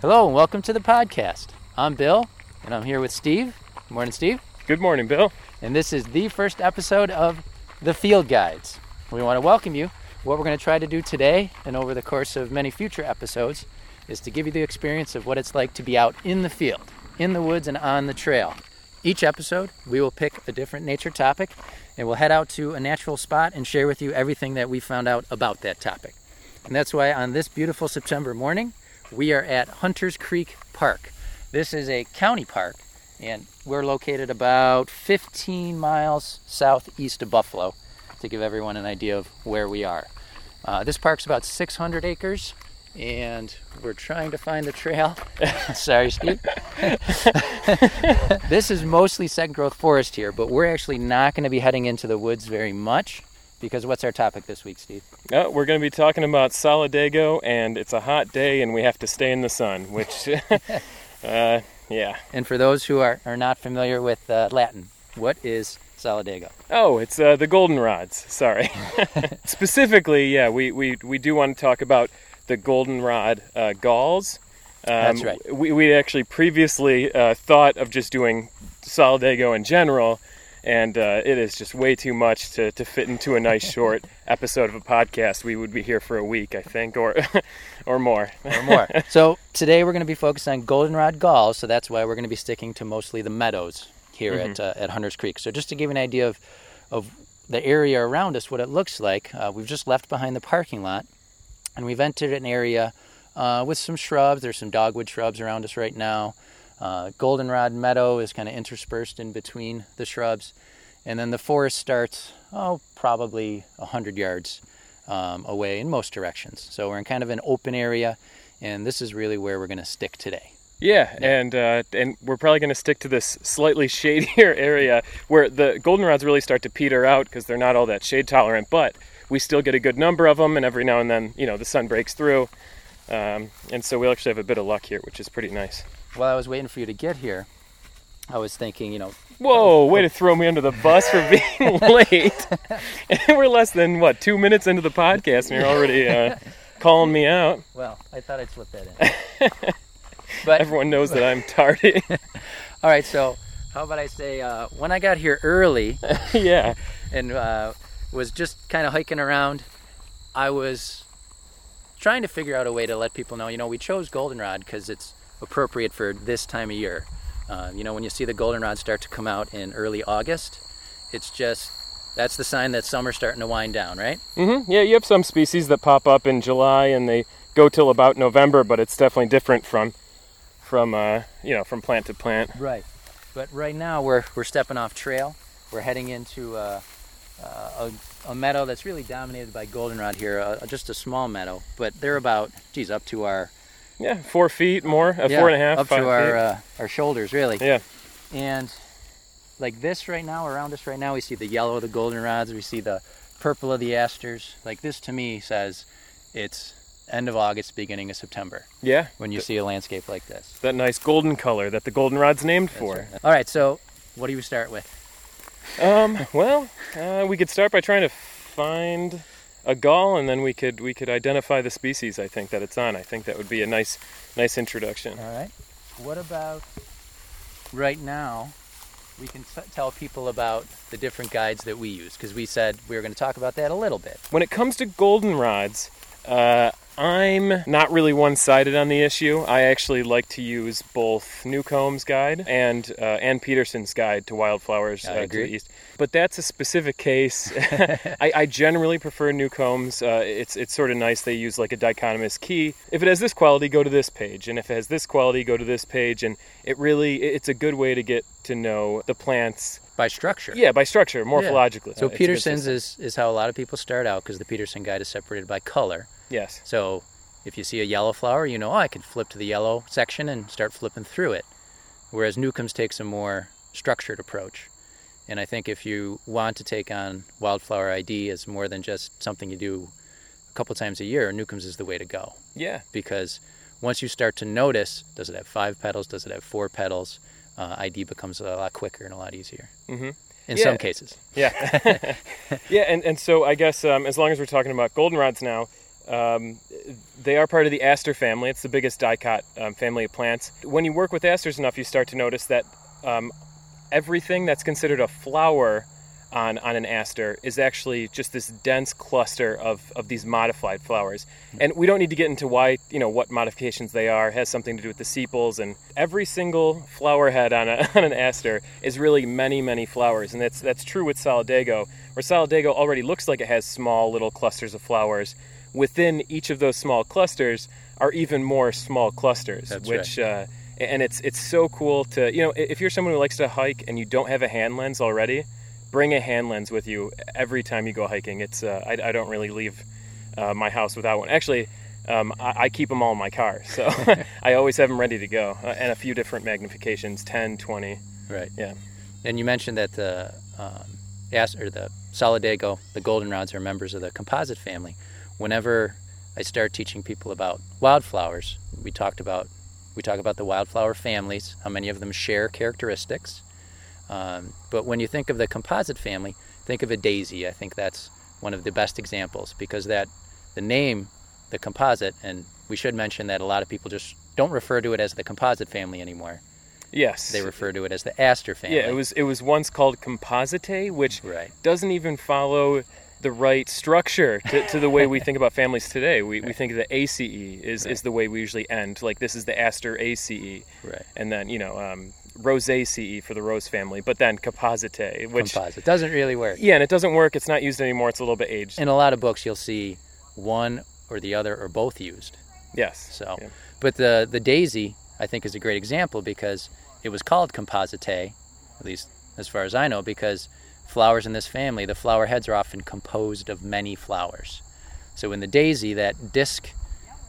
Hello and welcome to the podcast. I'm Bill and I'm here with Steve. Good morning, Steve. Good morning, Bill. And this is the first episode of the Field Guides. We want to welcome you. What we're going to try to do today and over the course of many future episodes is to give you the experience of what it's like to be out in the field, in the woods, and on the trail. Each episode, we will pick a different nature topic and we'll head out to a natural spot and share with you everything that we found out about that topic. And that's why on this beautiful September morning, we are at Hunters Creek Park. This is a county park, and we're located about 15 miles southeast of Buffalo to give everyone an idea of where we are. Uh, this park's about 600 acres, and we're trying to find the trail. Sorry, Steve. this is mostly second growth forest here, but we're actually not going to be heading into the woods very much because what's our topic this week, Steve? Uh, we're going to be talking about Solidago, and it's a hot day, and we have to stay in the sun, which, uh, yeah. And for those who are, are not familiar with uh, Latin, what is Solidago? Oh, it's uh, the goldenrods. Sorry. Specifically, yeah, we, we, we do want to talk about the goldenrod uh, galls. Um, That's right. We, we actually previously uh, thought of just doing Solidago in general, and uh, it is just way too much to, to fit into a nice short episode of a podcast. We would be here for a week, I think, or or more. or more. so today we're going to be focused on goldenrod galls, so that's why we're going to be sticking to mostly the meadows here at uh, at Hunters Creek. So just to give you an idea of of the area around us, what it looks like, uh, we've just left behind the parking lot, and we've entered an area uh, with some shrubs. There's some dogwood shrubs around us right now. Uh, goldenrod meadow is kind of interspersed in between the shrubs, and then the forest starts oh probably hundred yards um, away in most directions. So we're in kind of an open area, and this is really where we're going to stick today. Yeah, and uh, and we're probably going to stick to this slightly shadier area where the goldenrods really start to peter out because they're not all that shade tolerant. But we still get a good number of them, and every now and then, you know, the sun breaks through, um, and so we actually have a bit of luck here, which is pretty nice. While I was waiting for you to get here, I was thinking, you know, Whoa, way to throw me under the bus for being late. and we're less than what two minutes into the podcast, and you're already uh, calling me out. well, I thought I'd slip that in. but Everyone knows that I'm tardy. all right, so how about I say uh, when I got here early yeah. and uh, was just kind of hiking around, I was trying to figure out a way to let people know. You know, we chose goldenrod because it's appropriate for this time of year. Uh, you know, when you see the goldenrod start to come out in early August, it's just that's the sign that summer's starting to wind down, right? Mm-hmm. Yeah, you have some species that pop up in July and they go till about November, but it's definitely different from from uh, you know from plant to plant. Right. But right now we're we're stepping off trail. We're heading into uh, uh, a, a meadow that's really dominated by goldenrod here. Uh, just a small meadow, but they're about geez up to our Yeah, four feet more, uh, yeah, four and a half, up to our uh, our shoulders really. yeah, And like this right now, around us right now, we see the yellow of the goldenrods. We see the purple of the asters. Like this to me says it's end of August, beginning of September yeah. when you see a landscape like this. That nice golden color that the goldenrod's named That's for. right. All right, so what do you start with? Um, well, uh, we could start by trying to find a gall, and then we could we could identify the species. I think that it's on. I think that would be a nice nice introduction. All right. What about right now? We can t- tell people about the different guides that we use because we said we were going to talk about that a little bit. When it comes to goldenrods, uh, I'm not really one-sided on the issue. I actually like to use both Newcomb's guide and uh, Ann Peterson's guide to wildflowers uh, to agree. the east. But that's a specific case. I, I generally prefer Newcomb's. Uh, it's it's sort of nice. They use like a dichotomous key. If it has this quality, go to this page, and if it has this quality, go to this page. And it really it's a good way to get to know the plants. By structure. Yeah, by structure, morphologically. So Uh, it's a good Peterson's is, is how a lot of people start out because the Peterson guide is separated by color. Yes. So if you see a yellow flower, you know, oh, I can flip to the yellow section and start flipping through it. Whereas Newcomb's takes a more structured approach. And I think if you want to take on wildflower ID as more than just something you do a couple times a year, Newcomb's is the way to go. Yeah. Because once you start to notice, does it have five petals? Does it have four petals? Uh, ID becomes a lot quicker and a lot easier. Mhm. In Yeah. some cases. Yeah, yeah, and, and so I guess um, as long as we're talking about goldenrods now, Um, they are part of the aster family. It's the biggest dicot um, family of plants. When you work with asters enough, you start to notice that um, everything that's considered a flower on, on an aster is actually just this dense cluster of, of these modified flowers. And we don't need to get into why, you know, what modifications they are. It has something to do with the sepals. And every single flower head on, a, on an aster is really many, many flowers. And that's, that's true with Solidago, where Solidago already looks like it has small little clusters of flowers. Within each of those small clusters are even more small clusters, That's which uh, and it's it's so cool to you know if you're someone who likes to hike and you don't have a hand lens already, bring a hand lens with you every time you go hiking. It's uh, I, I don't really leave uh, my house without one. Actually, um, I, I keep them all in my car, so I always have them ready to go, uh, and a few different magnifications 10, 20. Right. Yeah. And you mentioned that the um, or the Solidago, the goldenrods, are members of the composite family. Whenever I start teaching people about wildflowers, we talked about we talk about the wildflower families, how many of them share characteristics. Um, but when you think of the composite family, think of a daisy. I think that's one of the best examples because that the name, the composite, and we should mention that a lot of people just don't refer to it as the composite family anymore. Yes. They refer to it as the aster family. Yeah, it was it was once called composite, which Right. doesn't even follow the right structure to, to the way we think about families today. We, we think the ACE is, is the way we usually end. Like this is the Asteraceae, Right. and then you know um, Rosaceae for the Rose family, but then composite, which composite doesn't really work. yeah, and it doesn't work. It's not used anymore. It's a little bit aged. In a lot of books, you'll see one or the other or both used. yes. So, yeah. but the the daisy I think is a great example because it was called composite, at least as far as I know, because flowers in this family, the flower heads are often composed of many flowers. So in the daisy, that disc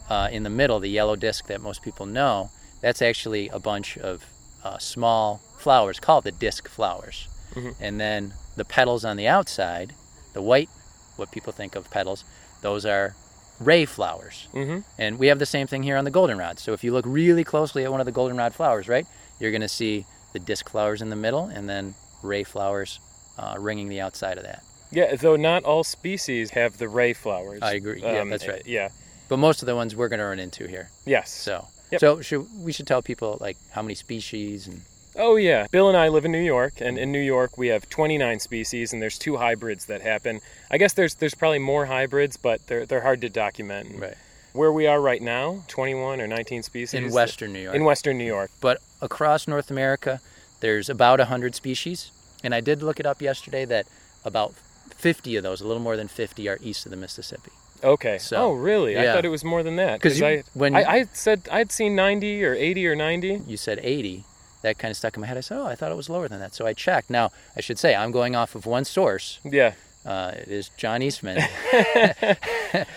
uh, in the middle, the yellow disc that most people know, that's actually a bunch of uh, small flowers called the disc flowers. Mhm. And then the petals on the outside, the white, what people think of petals, those are ray flowers. hmm And we have the same thing here on the goldenrod. So if you look really closely at one of the goldenrod flowers, right, you're going to see the disc flowers in the middle and then ray flowers uh, ringing the outside of that. Yeah, though not all species have the ray flowers. I agree. Yeah, that's right. Yeah. But most of the ones we're going to run into here. Yes. So, Yep. so should, we should tell people like how many species and Oh yeah, Bill and I live in New York, and in New York we have 29 species, and there's two hybrids that happen. I guess there's there's probably more hybrids, but they're they're hard to document. right Where we are right now, 21 or 19 species in Western New York. In Western New York. but across North America, there's about 100 species. And I did look it up yesterday that about 50 of those, a little more than 50, are east of the Mississippi. Okay. So, oh really? I thought it was more than that. Because I, when- I I said I'd seen 90 or 80 or 90. You said 80. That kind of stuck in my head. I said, oh, I thought it was lower than that. So I checked. Now, I should say, I'm going off of one source. Yeah. Uh, it is John Eastman.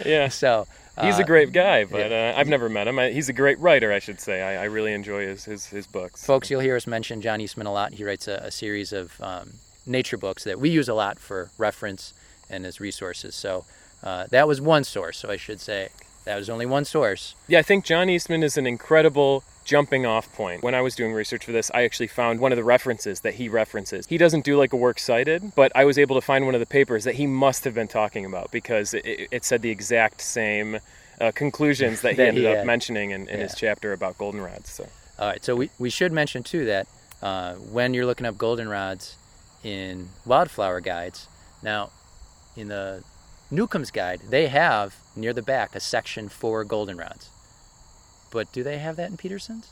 Yeah. so He's uh, a great guy, but uh, I've never met him. I, he's a great writer, I should say. I, I really enjoy his, his, his books. folks, you'll hear us mention John Eastman a lot. He writes a, a series of um, nature books that we use a lot for reference and as resources. So uh, that was one source. So I should say that was only one source. Yeah, I think John Eastman is an incredible jumping off point. When I was doing research for this, I actually found one of the references that he references. He doesn't do like a works cited, but I was able to find one of the papers that he must have been talking about because it, it said the exact same uh, conclusions that he That ended he up mentioning in, in Yeah. his chapter about goldenrods. So All right, so we, we should mention too that uh, when you're looking up goldenrods in wildflower guides, now in the Newcomb's guide, they have near the back a section for goldenrods. But do they have that in Peterson's?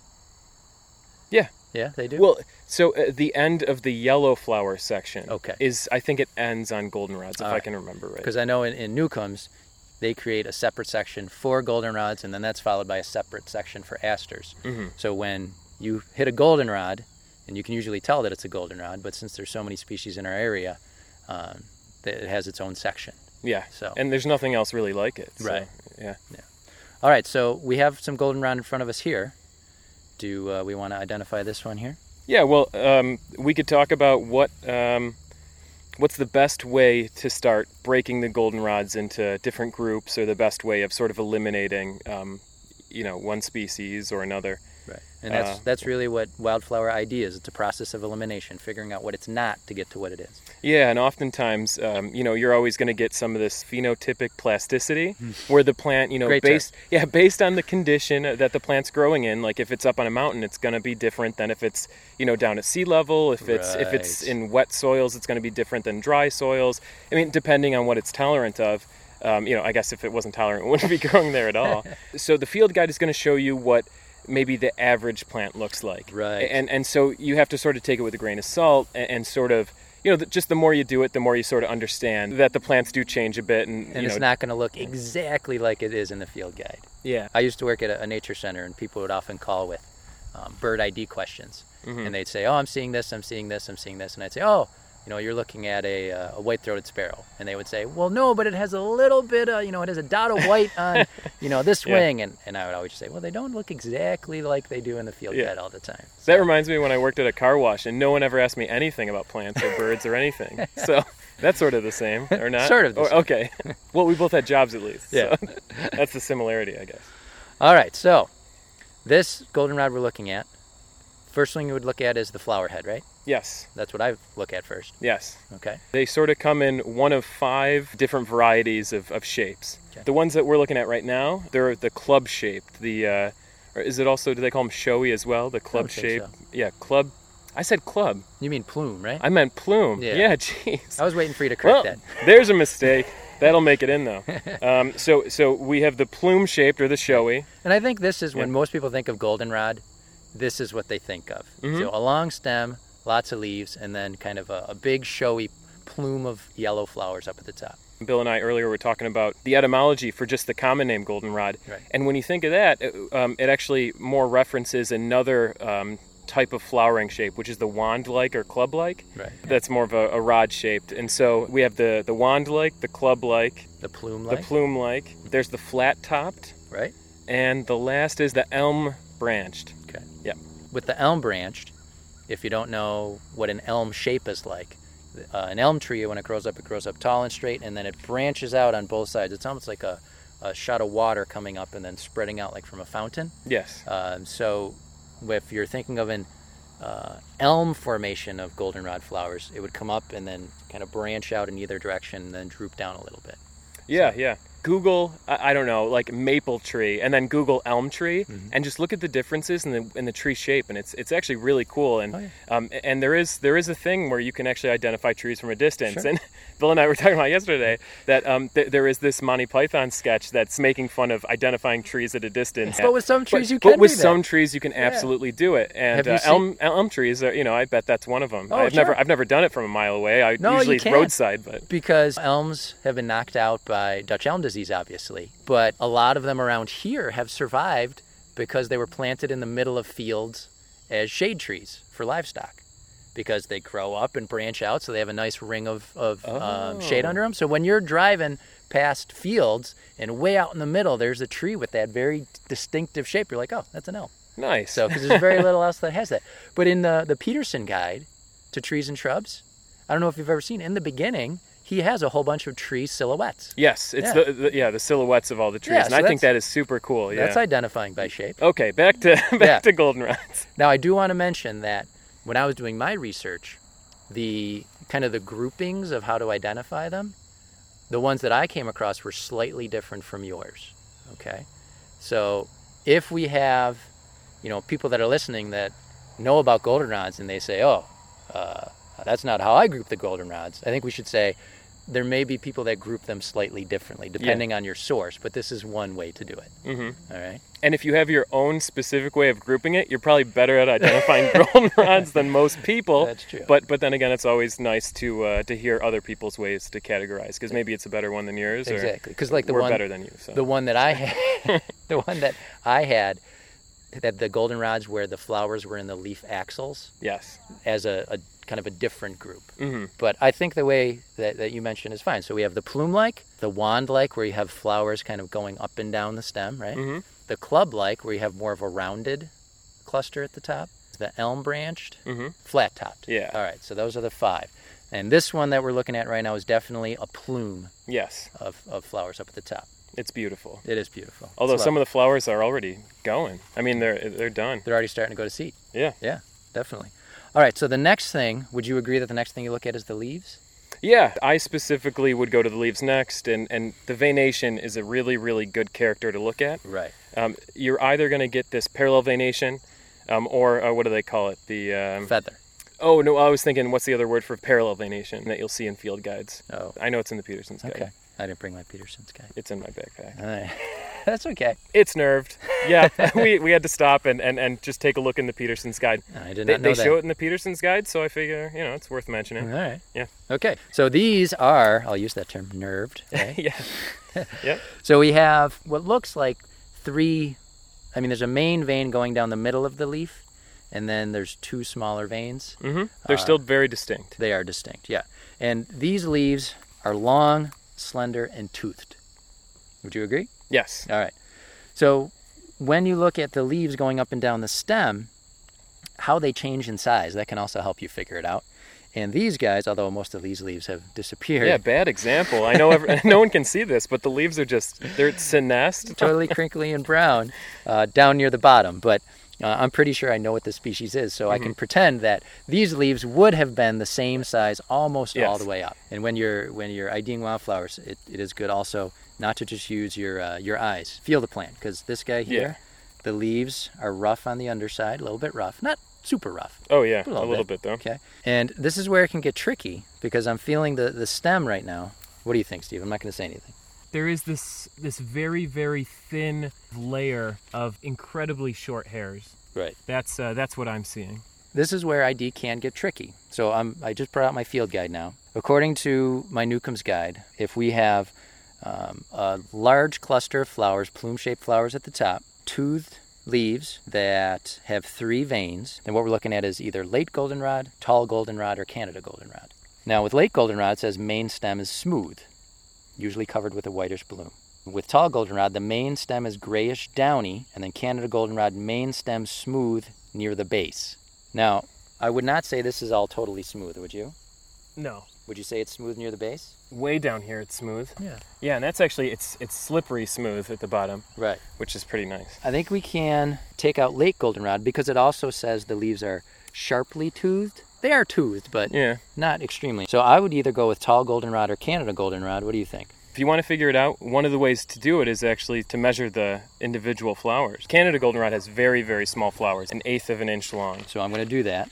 Yeah. Yeah, they do. Well, so uh, the end of the yellow flower section Okay. is, I think it ends on goldenrods, if All I right. can remember right. Because I know in, in Newcomb's, they create a separate section for goldenrods, and then that's followed by a separate section for asters. hmm So when you hit a goldenrod, and you can usually tell that it's a goldenrod, but since there's so many species in our area, um, that it has its own section. Yeah. So, And there's nothing else really like it. so, Right. Yeah. all right, so we have some goldenrod in front of us here. Do uh, we want to identify this one here? Yeah, well, um, we could talk about what um, what's the best way to start breaking the goldenrods into different groups, or the best way of sort of eliminating, um, you know one species or another. Right. And that's Uh, that's really what wildflower ID is. It's a process of elimination, figuring out what it's not to get to what it is. Yeah, and oftentimes, um, you know, you're always going to get some of this phenotypic plasticity, where the plant, you know, Hmm. Great term. based yeah, based on the condition that the plant's growing in. Like if it's up on a mountain, it's going to be different than if it's you know down at sea level. If it's if it's in wet soils, it's going to be different than dry soils. I mean, depending on what it's tolerant of. Um, you know, I guess if it wasn't tolerant, it wouldn't be growing there at all. so the field guide is going to show you what maybe the average plant looks like. Right. And and so you have to sort of take it with a grain of salt and, and sort of you know just the more you do it, the more you sort of understand that the plants do change a bit, and, And it's know, not going to look exactly like it is in the field guide. yeah, I used to work at a, a nature center, and people would often call with um, bird ID questions, Mm-hmm. and they'd say, "Oh, I'm seeing this, I'm seeing this, I'm seeing this," and I'd say, "Oh, you know, you're looking at a, uh, a white-throated sparrow," and they would say, "Well, no, but it has a little bit, of, you know, it has a dot of white on, you know, this Yeah. wing," and, and I would always say, "Well, they don't look exactly like they do in the field Yeah. guide all the time." So. that reminds me when I worked at a car wash, and no one ever asked me anything about plants or birds or anything. So that's sort of the same, or not? Sort of the Or- same. Okay. well, we both had jobs at least. Yeah. So that's the similarity, I guess. All right, so this goldenrod we're looking at, first thing you would look at is the flower head, right? Yes. That's what I look at first. Yes. Okay. They sort of come in one of five different varieties of, of shapes. Okay. The ones that we're looking at right now, they're the club shaped. The uh, or is it also do they call them showy as well? The club shape. so. Yeah, club. I said club. You mean plume, right? I meant plume. Yeah. Yeah, jeez. I was waiting for you to correct Well, that. there's a mistake. That'll make it in though. Um, so so we have the plume shaped or the showy. And I think this is when most people think of goldenrod, this is what they think of. Mhm. So a long stem, lots of leaves, and then kind of a, a big showy plume of yellow flowers up at the top. Bill and I earlier were talking about the etymology for just the common name goldenrod. Right. And when you think of that, it, um, it actually more references another um, type of flowering shape, which is the wand-like or club-like. Right. That's more of a, a rod-shaped. And so we have the, the wand-like, the club-like, The plume the like, plume-like. There's the flat-topped, right? and the last is the elm-branched. Okay. With the elm branched, if you don't know what an elm shape is like, uh, an elm tree, when it grows up, it grows up tall and straight, and then it branches out on both sides. It's almost like a, a shot of water coming up and then spreading out like from a fountain. Yes. Um, so, if you're thinking of an uh, elm formation of goldenrod flowers, it would come up and then kind of branch out in either direction and then droop down a little bit. Yeah, yeah. Google, I, don't know, like maple tree, and then Google elm tree, Mm-hmm. and just look at the differences in the in the tree shape, and it's it's actually really cool. And Oh, yeah. um, and there is there is a thing where you can actually identify trees from a distance. Sure. And Bill and I were talking about yesterday that um, th- there is this Monty Python sketch that's making fun of identifying trees at a distance. But with some trees, but, you but can with do that. some trees you can absolutely do it, and uh, elm elm trees, are, you know, I bet that's one of them. Oh, I've never. I've never done it from a mile away. I No, usually it's roadside, but because elms have been knocked out by Dutch elm disease, obviously. But a lot of them around here have survived because they were planted in the middle of fields as shade trees for livestock. Because they grow up and branch out, so they have a nice ring of, of um, shade Oh. under them. So when you're driving past fields and way out in the middle, there's a tree with that very distinctive shape. You're like, oh, that's an elm. nice. So, because there's very little else that has that. But in the the Peterson guide to trees and shrubs, I don't know if you've ever seen. In the beginning, he has a whole bunch of tree silhouettes. Yes, it's Yeah. the, the yeah the silhouettes of all the trees, Yeah, and so I think that's- super cool. Yeah. That's identifying by shape. okay, back to back Yeah. to goldenrods. Now, I do want to mention that when I was doing my research, the kind of the groupings of how to identify them, the ones that I came across were slightly different from yours. Okay, so if we have, you know, people that are listening that know about goldenrods and they say, "Oh, uh, that's not how I group the goldenrods," I think we should say there may be people that group them slightly differently depending on your source, but this is one way to do it. hmm All right. And if you have your own specific way of grouping it, you're probably better at identifying goldenrods than most people. That's true. But but then again, it's always nice to uh, to hear other people's ways to categorize because maybe it's a better one than yours, or Exactly, because like the we're one better than you. So. the one that I had, the one that I had, that the goldenrods where the flowers were in the leaf axils yes. as a, a kind of a different group. hmm But I think the way that, that you mentioned is fine. So we have the plume-like, the wand-like where you have flowers kind of going up and down the stem, right? hmm The club-like where you have more of a rounded cluster at the top. The elm-branched, hmm flat-topped. Yeah. All right. So those are the five. And this one that we're looking at right now is definitely a plume Yes. of, of flowers up at the top. It's beautiful. It is beautiful. Although some of the flowers are already going. I mean, they're they're done. they're already starting to go to seed. Yeah. Yeah, definitely. All right. So the next thing, would you agree that the next thing you look at is the leaves? Yeah, I specifically would go to the leaves next, and, and the venation is a really, really good character to look at. Right. Um, you're either going to get this parallel venation, um, or uh, what do they call it? The um, Feather. oh no, I was thinking, what's the other word for parallel venation that you'll see in field guides? Oh. I know it's in the Peterson's guide. Okay. I didn't bring my Peterson's guide. It's in my backpack. All right. That's okay. It's nerved. Yeah, we, we had to stop and, and, and just take a look in the Peterson's guide. I did They, not know they that. show it in the Peterson's guide, so I figure you know it's worth mentioning. All right. Yeah. Okay. So these are, I'll use that term, nerved. right? yeah. yep. so we have what looks like three, I mean, there's a main vein going down the middle of the leaf, and then there's two smaller veins. hmm They're Uh, still very distinct. They are distinct, yeah. And these leaves are long, slender, and toothed. Would you agree? Yes. All right. So when you look at the leaves going up and down the stem, how they change in size, that can also help you figure it out. And these guys, although most of these leaves have disappeared, Yeah, bad example. I know every, no one can see this, but the leaves are just they're senesced. totally crinkly and brown uh, down near the bottom. But uh, I'm pretty sure I know what the species is, so I Mm-hmm. can pretend that these leaves would have been the same size almost all the way up. And when you're when you're IDing wildflowers, it, it is good also not to just use your uh, your eyes. Feel the plant because this guy here, the leaves are rough on the underside, a little bit rough, not super rough. Oh yeah, A a little little, bit. bit. though. Okay. And this is where it can get tricky because I'm feeling the, the stem right now. What do you think, Steve? I'm not going to say anything. there is this this very very thin layer of incredibly short hairs. Right. That's uh, that's what I'm seeing. This is where ID can get tricky. So I'm, I just brought out my field guide now. According to my Newcomb's guide, if we have um, a large cluster of flowers, plume-shaped flowers at the top, toothed leaves that have three veins, And what we're looking at is either late goldenrod, tall goldenrod, or Canada goldenrod. Now with late goldenrod, it says main stem is smooth, usually covered with a whitish bloom. With tall goldenrod, the main stem is grayish downy, and then Canada goldenrod main stem smooth near the base. Now, I would not say this is all totally smooth, would you? No, Would you say it's smooth near the base? Way down here, it's smooth. Yeah. Yeah, and that's actually it's it's slippery smooth at the bottom, Right. which is pretty nice. I think we can take out late goldenrod because it also says the leaves are sharply toothed. They are toothed, but Yeah. not extremely. So I would either go with tall goldenrod or Canada goldenrod. What do you think? If you want to figure it out, one of the ways to do it is actually to measure the individual flowers. Canada goldenrod has very, very small flowers, an eighth of an inch long. So I'm going to do that.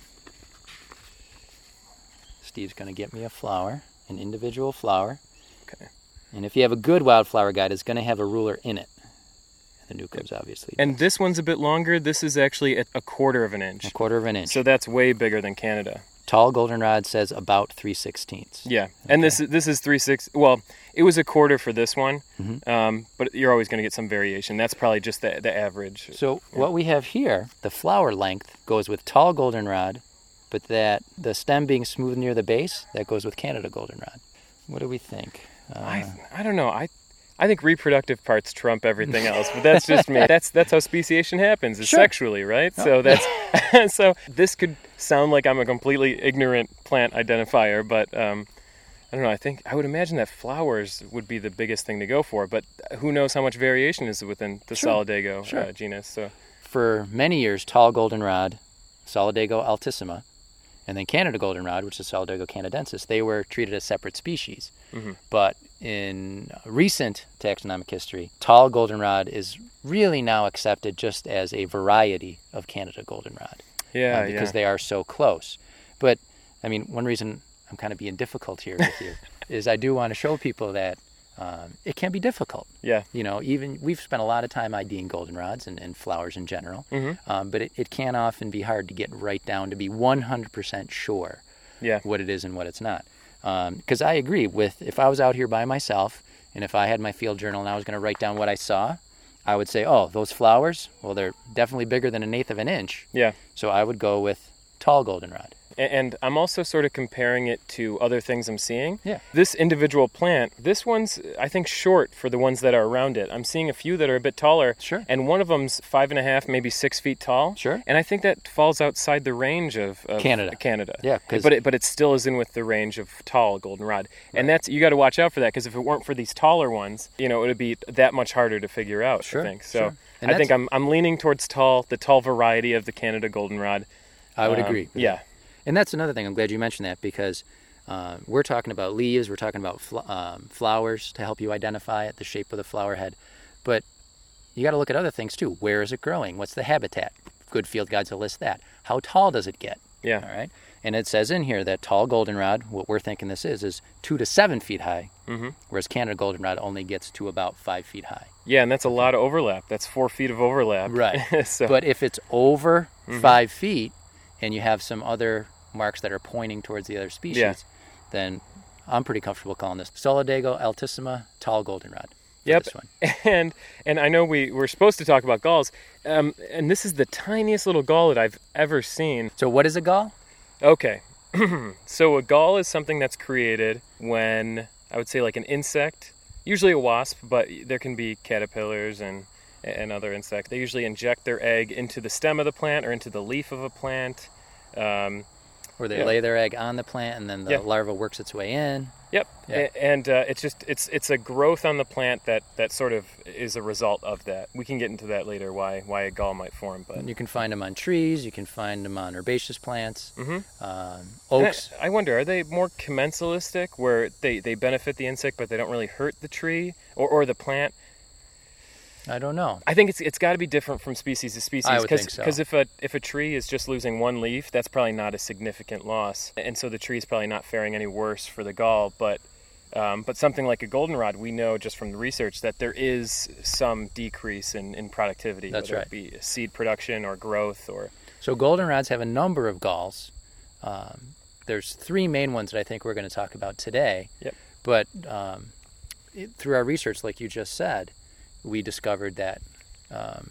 Steve's going to get me a flower, an individual flower. Okay. And if you have a good wildflower guide, it's going to have a ruler in it. The Newcombs obviously. And this one's a bit longer. This is actually a, a quarter of an inch. a quarter of an inch. So that's way bigger than Canada. Tall goldenrod says about three sixteenths. Yeah, and this is this is three six. Well, it was a quarter for this one, mm-hmm. um, but you're always going to get some variation. That's probably just the the average. So what we have here, the flower length goes with tall goldenrod, but that the stem being smooth near the base, that goes with Canada goldenrod. What do we think? Uh, I I don't know. I I think reproductive parts trump everything else, but that's just me. That's that's how speciation happens. Is Sure. sexually, right? So that's so this could sound like I'm a completely ignorant plant identifier, but um, I don't know. I think I would imagine that flowers would be the biggest thing to go for, but who knows how much variation is within the Sure. Solidago Sure. uh, genus? So for many years, tall goldenrod, Solidago altissima, and then Canada goldenrod, which is Solidago canadensis, they were treated as separate species. Mhm. But in recent taxonomic history, tall goldenrod is really now accepted just as a variety of Canada goldenrod yeah, uh, because yeah. they are so close. But I mean, one reason I'm kind of being difficult here with you is I do want to show people that um, it can be difficult. Yeah. You know, even we've spent a lot of time IDing goldenrods and, and flowers in general, mm-hmm. um, but it, it can often be hard to get right down to be 100% sure Yeah. what it is and what it's not. Because I agree with if I was out here by myself and if I had my field journal and I was going to write down what I saw, I would say, oh, those flowers, well, they're definitely bigger than an eighth of an inch. Yeah. So I would go with tall goldenrod. And I'm also sort of comparing it to other things I'm seeing. Yeah. This individual plant, this one's, I think, short for the ones that are around it. I'm seeing a few that are a bit taller. Sure. And one of them's five and a half, maybe six feet tall. Sure. And I think that falls outside the range of, of Canada. Canada. Yeah, But it, but it still is in with the range of tall goldenrod. right. And that's, you got to watch out for that because if it weren't for these taller ones, you know, it would be that much harder to figure out, Sure, I think. So sure. I think I'm, I'm leaning towards tall, the tall variety of the Canada goldenrod. I would Um, agree. Yeah. And that's another thing. I'm glad you mentioned that because uh, we're talking about leaves, we're talking about fl- um, flowers to help you identify it, the shape of the flower head. But you got to look at other things too. Where is it growing? What's the habitat? Good field guides will list that. How tall does it get? Yeah. All right. And it says in here that tall goldenrod, what we're thinking this is, is two to seven feet high, mm-hmm. whereas Canada goldenrod only gets to about five feet high. Yeah, and that's a lot of overlap. That's four feet of overlap. Right. so, But if it's over Mm-hmm. five feet and you have some other marks that are pointing towards the other species, Yeah. then I'm pretty comfortable calling this Solidago altissima tall goldenrod. Yep. This one. and and I know we were supposed to talk about galls, um, and this is the tiniest little gall that I've ever seen. So what is a gall? Okay, so a gall is something that's created when I would say like an insect, usually a wasp, but there can be caterpillars and and other insects. They usually inject their egg into the stem of the plant or into the leaf of a plant. Um, Where they Yeah. lay their egg on the plant and then the Yeah. larva works its way in. Yep, Yeah. And uh, it's just it's it's a growth on the plant that that sort of is a result of that. We can get into that later why why a gall might form, but And you can find them on trees. You can find them on herbaceous plants, Mhm. um, And I- oaks. I, wonder, are they more commensalistic, where they, they benefit the insect but they don't really hurt the tree or, or the plant? I don't know. I think it's it's got to be different from species to species. I would think so. Because if a if a tree is just losing one leaf, that's probably not a significant loss, and so the tree is probably not faring any worse for the gall. But um, but something like a goldenrod, we know just from the research that there is some decrease in, in productivity, That's whether right. it be seed production or growth or So goldenrods have a number of galls. Um, there's three main ones that I think we're going to talk about today. Yep. But um, it, through our research, like you just said, we discovered that um,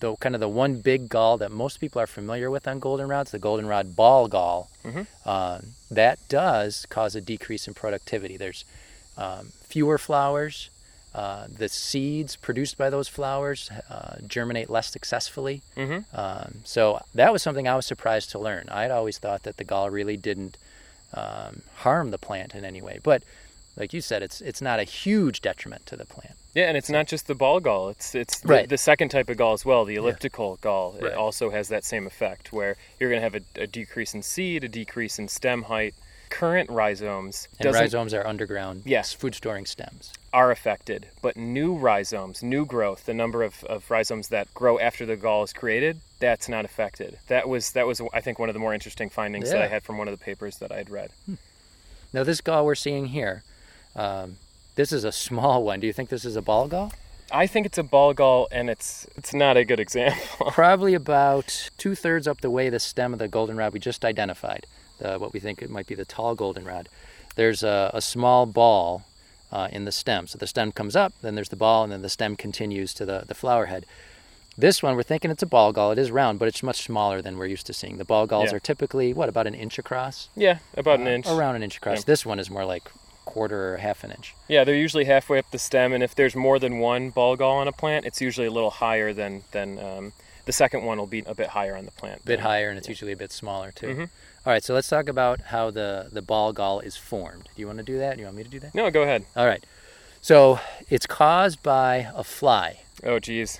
the kind of the one big gall that most people are familiar with on goldenrods, the goldenrod ball gall, Mhm. um, that does cause a decrease in productivity. There's um, fewer flowers. Uh, the seeds produced by those flowers uh, germinate less successfully. Mhm. Um, so that was something I was surprised to learn. I had always thought that the gall really didn't um, harm the plant in any way, but like you said, it's it's not a huge detriment to the plant. Yeah, and it's not just the ball gall. It's it's the, Right. the second type of gall as well, the elliptical gall. Right. It also has that same effect where you're going to have a, a decrease in seed, a decrease in stem height. Current rhizomes And rhizomes are underground Yes. food storing stems. are affected, but new rhizomes, new growth, the number of, of rhizomes that grow after the gall is created, that's not affected. That was that was I think one of the more interesting findings that I had from one of the papers that I had read. Now this gall we're seeing here, um, this is a small one. Do you think this is a ball gall? I think it's a ball gall, and it's it's not a good example. Probably about two thirds up the way the stem of the goldenrod we just identified, the, what we think it might be the tall goldenrod. There's a, a small ball uh, in the stem. So the stem comes up, then there's the ball, and then the stem continues to the, the flower head. This one, we're thinking it's a ball gall. It is round, but it's much smaller than we're used to seeing. The ball galls Yeah. are typically, what, about an inch across? yeah, about an Uh, inch. Around an inch across. Yeah. This one is more like quarter or half an inch. Yeah, they're usually halfway up the stem, and if there's more than one ball gall on a plant, it's usually a little higher than than um, the second one will be a bit higher on the plant. A bit higher, and it's usually a bit smaller too. Mhm. All right, so let's talk about how the, the ball gall is formed. Do you want to do that? Do you want me to do that? No, go ahead. All right. So it's caused by a fly, Oh, geez.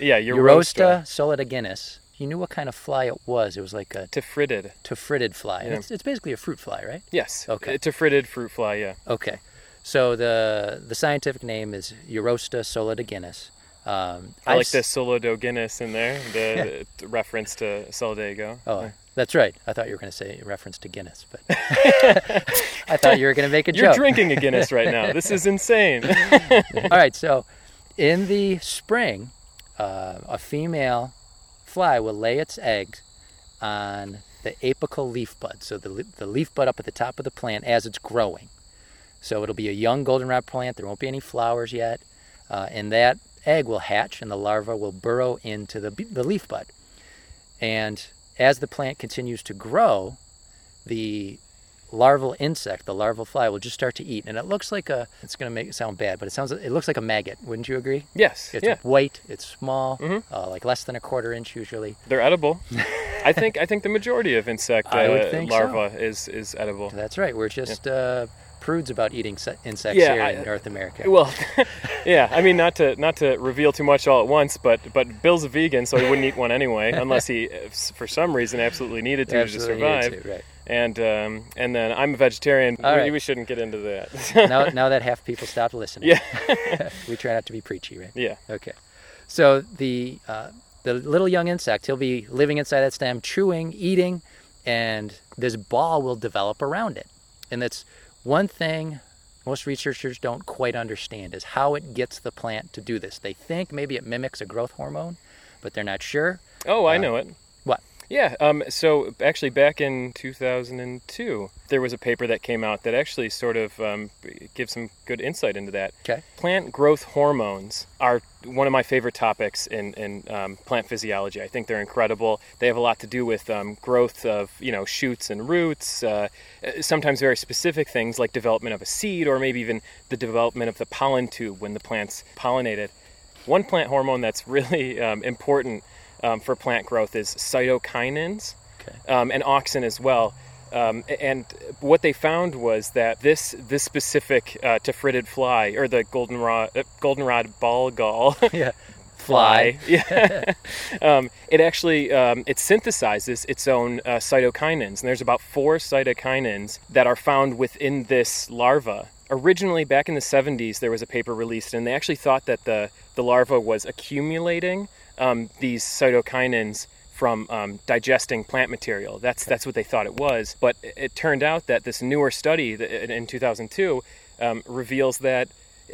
Yeah, Eurosta solidaginis. You knew what kind of fly it was. It was like a Tephritid. tephritid fly. Yeah. it's, it's basically a fruit fly, right? Yes. Okay. A tephritid fruit fly, yeah. Okay. So the the scientific name is Eurosta solidaginis. Um, I I've like the solidaginis in there, the, the reference to Solidago. Oh, that's right. I thought you were going to say reference to Guinness, but I thought you were going to make a You're joke. drinking a Guinness right now. This is insane. All right, so in the spring, uh, a female fly will lay its eggs on the apical leaf bud, so the, the leaf bud up at the top of the plant as it's growing. So it'll be a young goldenrod plant. There won't be any flowers yet, uh, and that egg will hatch, and the larva will burrow into the, the leaf bud. And as the plant continues to grow, the larval insect, the larval fly, will just start to eat, and it looks like a. It's going to make it sound bad, but it sounds. It looks like a maggot. Wouldn't you agree? Yes. It's yeah. white. It's small, Mhm. uh, like less than a quarter inch usually. They're edible. I think I think the majority of insect uh, think so. larva is is edible. That's right. We're just uh, prudes about eating insects Yeah, here I- in North America. Well, yeah. I mean, not to not to reveal too much all at once, but but Bill's a vegan, so he wouldn't eat one anyway, unless he, for some reason, absolutely needed to Absolutely to survive. needed to, right. And um, and then I'm a vegetarian. All we, right. we shouldn't get into that. now, now that half people stopped listening, yeah, we try not to be preachy, right? yeah. Okay. So the uh, the little young insect, he'll be living inside that stem, chewing, eating, and this ball will develop around it. And that's one thing most researchers don't quite understand is how it gets the plant to do this. They think maybe it mimics a growth hormone, but they're not sure. Oh, I Uh, know it. Yeah. Um, so actually, back in 2002, there was a paper that came out that actually sort of um, gives some good insight into that. Okay. Plant growth hormones are one of my favorite topics in, in um, plant physiology. I think they're incredible. They have a lot to do with um, growth of you know shoots and roots. Uh, sometimes very specific things like development of a seed, or maybe even the development of the pollen tube when the plant's pollinated. One plant hormone that's really um, important um, for plant growth is cytokinins Okay. um, and auxin as well. Um, and what they found was that this this specific uh, tephritid fly, or the goldenrod uh, goldenrod ball gall Yeah. fly, yeah, um, it actually um, it synthesizes its own uh, cytokinins, and there's about four cytokinins that are found within this larva. Originally, back in the 70s, there was a paper released, and they actually thought that the the larva was accumulating um, these cytokinins from um, digesting plant material. That's that's what they thought it was. But it, turned out that this newer study in in 2002 um, reveals that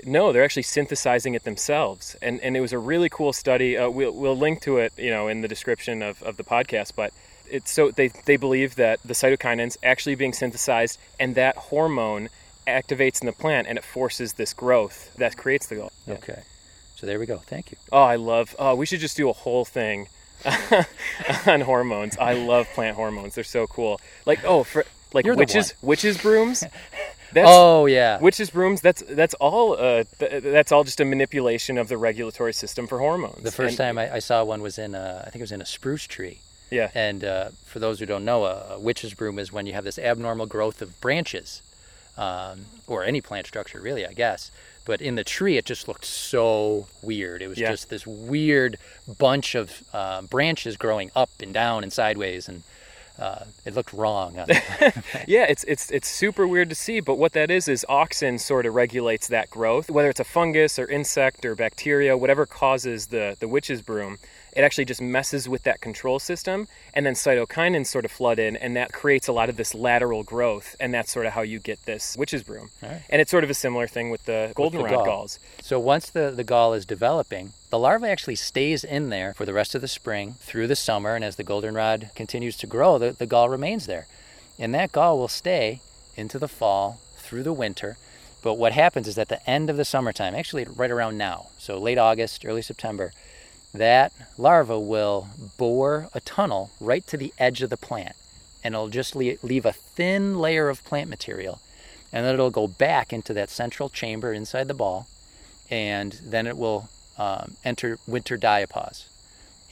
no, they're actually synthesizing it themselves, and and it was a really cool study. Uh, we'll we'll link to it, you know, in the description of, of the podcast. But it's so they they believe that the cytokinins actually being synthesized, and that hormone activates in the plant, and it forces this growth that creates the gall. Yeah. Okay. So there we go. Thank you. Oh, I love. Oh, we should just do a whole thing on hormones. I love plant hormones. They're so cool. Like oh, for like You're witches witches brooms. That's, oh yeah. Witches brooms. That's that's all. Uh, th- that's all just a manipulation of the regulatory system for hormones. The first And- time I, I saw one was in a, I think it was in a spruce tree. Yeah. And uh, for those who don't know, a, a witch's broom is when you have this abnormal growth of branches, um, or any plant structure, really, I guess. But in the tree, it just looked so weird. It was Yeah. just this weird bunch of uh, branches growing up and down and sideways, and uh, it looked wrong. On Yeah, it's it's it's super weird to see, but what that is is auxin sort of regulates that growth, whether it's a fungus or insect or bacteria, whatever causes the the witch's broom. It actually just messes with that control system, and then cytokinins sort of flood in, and that creates a lot of this lateral growth, and that's sort of how you get this witch's broom. Right. And it's sort of a similar thing with the goldenrod gall. galls. So once the, the gall is developing, the larva actually stays in there for the rest of the spring through the summer, and as the goldenrod continues to grow, the, the gall remains there. And that gall will stay into the fall, through the winter. But what happens is at the end of the summertime, actually right around now, so late August, early September, that larva will bore a tunnel right to the edge of the plant. And it'll just leave a thin layer of plant material. And then it'll go back into that central chamber inside the ball and then it will um, enter winter diapause.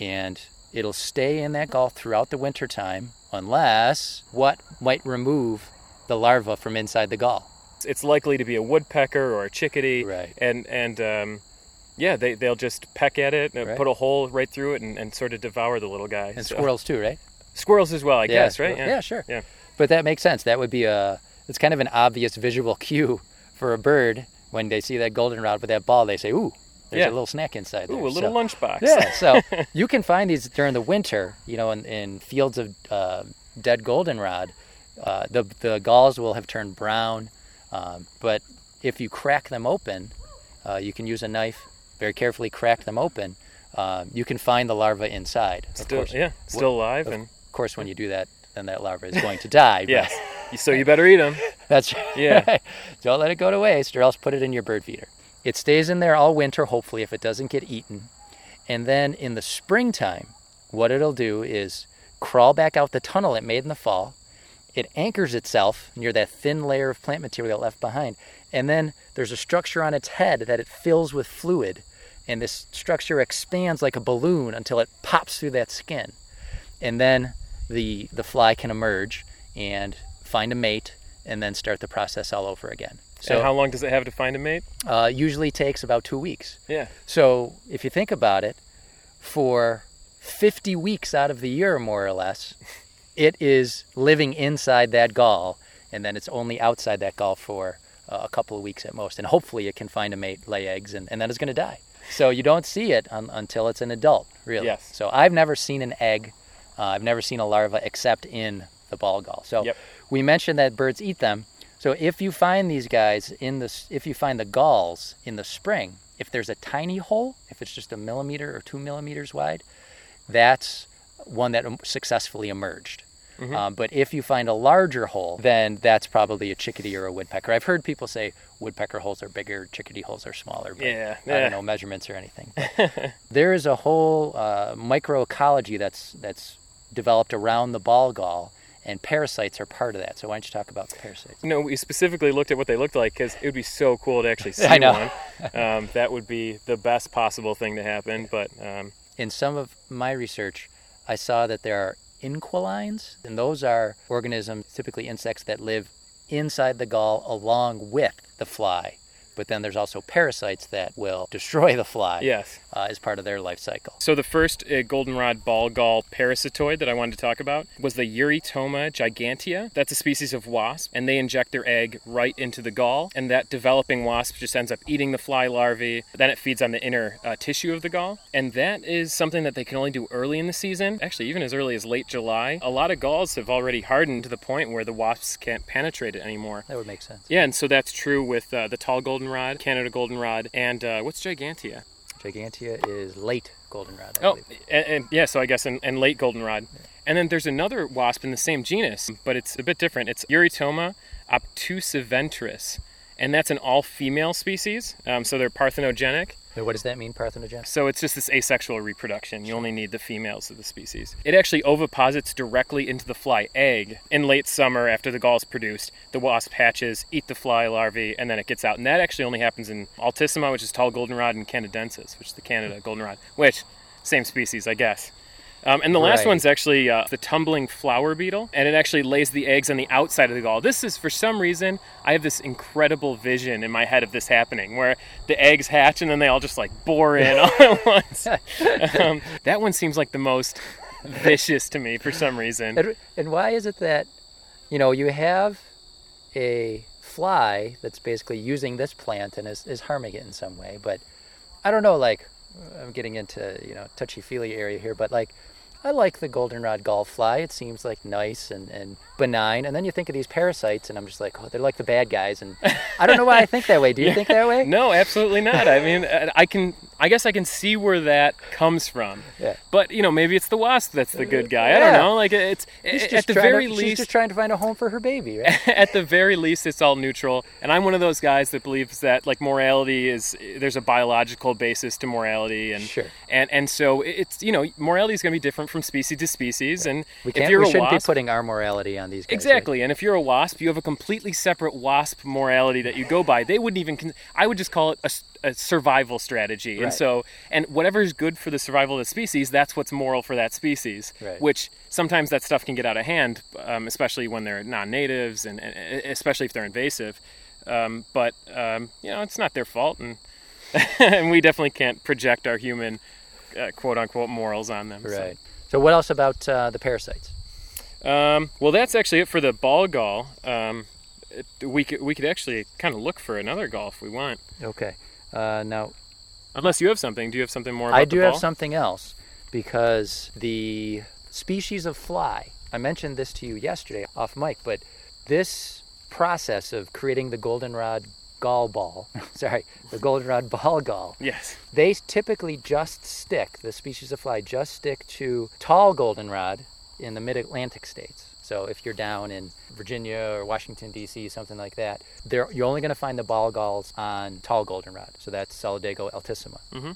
And it'll stay in that gall throughout the winter time unless what might remove the larva from inside the gall. It's- It's likely to be a woodpecker or a chickadee, Right. and and um, yeah, they they'll just peck at it, and Right. put a hole right through it, and, and sort of devour the little guy. And So- squirrels too, right? Squirrels as well, I Yeah, guess, right? squirrels. Yeah, sure. Yeah. But that makes sense. That would be a it's kind of an obvious visual cue for a bird when they see that goldenrod with that ball. They say, "Ooh, there's Yeah. a little snack inside there." Ooh, a little So- lunchbox. Yeah, so you can find these during the winter, you know, in, in fields of uh, dead goldenrod. Uh, the the galls will have turned brown, um, but if you crack them open, uh, you can use a knife, very carefully crack them open. Um, you can find the larva inside. Of still, course, yeah, still alive, of and of course, when you do that, then that larva is going to die. but yes, so you better eat them. that's Yeah. right. Don't let it go to waste, or else put it in your bird feeder. It stays in there all winter, hopefully, if it doesn't get eaten. And then in the springtime, what it'll do is crawl back out the tunnel it made in the fall, it anchors itself near that thin layer of plant material left behind. And then there's a structure on its head that it fills with fluid. And this structure expands like a balloon until it pops through that skin. And then the, the fly can emerge and find a mate and then start the process all over again. So, and how long does it have to find a mate? Uh, usually takes about two weeks. Yeah. So if you think about it, for 50 weeks out of the year, more or less, it is living inside that gall, and then it's only outside that gall for uh, a couple of weeks at most. And hopefully it can find a mate, lay eggs, and, and then it's going to die. So you don't see it un- until it's an adult, really. Yes. So I've never seen an egg. Uh, I've never seen a larva except in the ball gall. So Yep. we mentioned that birds eat them. So if you find these guys in the, if you find the galls in the spring, if there's a tiny hole, if it's just a millimeter or two millimeters wide, that's one that um, successfully emerged. Mm-hmm. Um, but if you find a larger hole, then that's probably a chickadee or a woodpecker. I've heard people say woodpecker holes are bigger, chickadee holes are smaller. But Yeah, I don't know measurements or anything. There is a whole uh, microecology that's that's developed around the ball gall, and parasites are part of that. So why don't you talk about the parasites? No, we specifically looked at what they looked like because it would be so cool to actually see I know. one. Um, that would be the best possible thing to happen. But um, in some of my research, I saw that there are inquilines, and those are organisms, typically insects, that live inside the gall along with the fly. But then there's also parasites that will destroy the fly yes. uh, as part of their life cycle. So the first uh, goldenrod ball gall parasitoid that I wanted to talk about was the Eurytoma gigantea. That's a species of wasp, and they inject their egg right into the gall, and that developing wasp just ends up eating the fly larvae. Then it feeds on the inner uh, tissue of the gall, and that is something that they can only do early in the season. Actually, even as early as late July. A lot of galls have already hardened to the point where the wasps can't penetrate it anymore. That would make sense. Yeah, and so that's true with uh, the tall goldenrod, Canada goldenrod, and uh, what's gigantea? Gigantea is late goldenrod. I Oh, and, and yeah, so I guess and, and late goldenrod. And then there's another wasp in the same genus, but it's a bit different. It's Eurytoma obtusiventris, and that's an all-female species. Um, so they're parthenogenic. Now, What does that mean, parthenogenesis? So it's just this asexual reproduction. You only need the females of the species. It actually oviposits directly into the fly egg in late summer after the gall is produced. The wasp hatches, eat the fly larvae, and then it gets out. And that actually only happens in Altissima, which is tall goldenrod, and Canadensis, which is the Canada goldenrod, which same species, I guess. Um, and the last Right. one's actually uh, the tumbling flower beetle, and it actually lays the eggs on the outside of the gall. This is, for some reason, I have this incredible vision in my head of this happening, where the eggs hatch and then they all just like bore in all at once. um, that one seems like the most vicious to me for some reason. And, and why is it that, you know, you have a fly that's basically using this plant and is, is harming it in some way, but I don't know, like, I'm getting into, you know, touchy-feely area here, but like, I like the goldenrod gall fly. It seems like nice and, and benign. And then you think of these parasites, and I'm just like, oh, they're like the bad guys. And I don't know why I think that way. Do you think that way? No, absolutely not. I mean, uh, I can, I guess I can see where that comes from. Yeah. But you know, maybe it's the wasp that's the good guy. Yeah. I don't know. Like it's She's at just the very to- very she's just trying to find a home for her baby, right? at the very least it's all neutral and i'm one of those guys that believes that like morality is there's a biological basis to morality and Sure. and and so it's you know morality is going to be different from species to species and We if can't. you're We a shouldn't wasp be putting our morality on these guys. right? exactly and if you're a wasp you have a completely separate wasp morality that you go by they wouldn't even con- i would just call it a survival strategy and so and whatever is good for the survival of the species that's what's moral for that species Right. which sometimes that stuff can get out of hand um, especially when they're non-natives and, and especially if they're invasive um, but um, you know it's not their fault and and we definitely can't project our human uh, quote unquote morals on them. Right. So what else about uh, the parasites? Um, well, that's actually it for the ball gall. Um, it, we could we could actually kind of look for another gall if we want. Okay. Uh, now Unless you have something. Do you have something more? About I do have something else because the species of fly. I mentioned this to you yesterday off mic, but this process of creating the goldenrod gall ball, sorry, the goldenrod ball gall, Yes. they typically just stick, the species of fly just stick to tall goldenrod in the mid Atlantic states. So if you're down in Virginia or Washington, D.C., something like that, there, you're only going to find the ball galls on tall goldenrod. So that's Solidago altissima. Mm-hmm.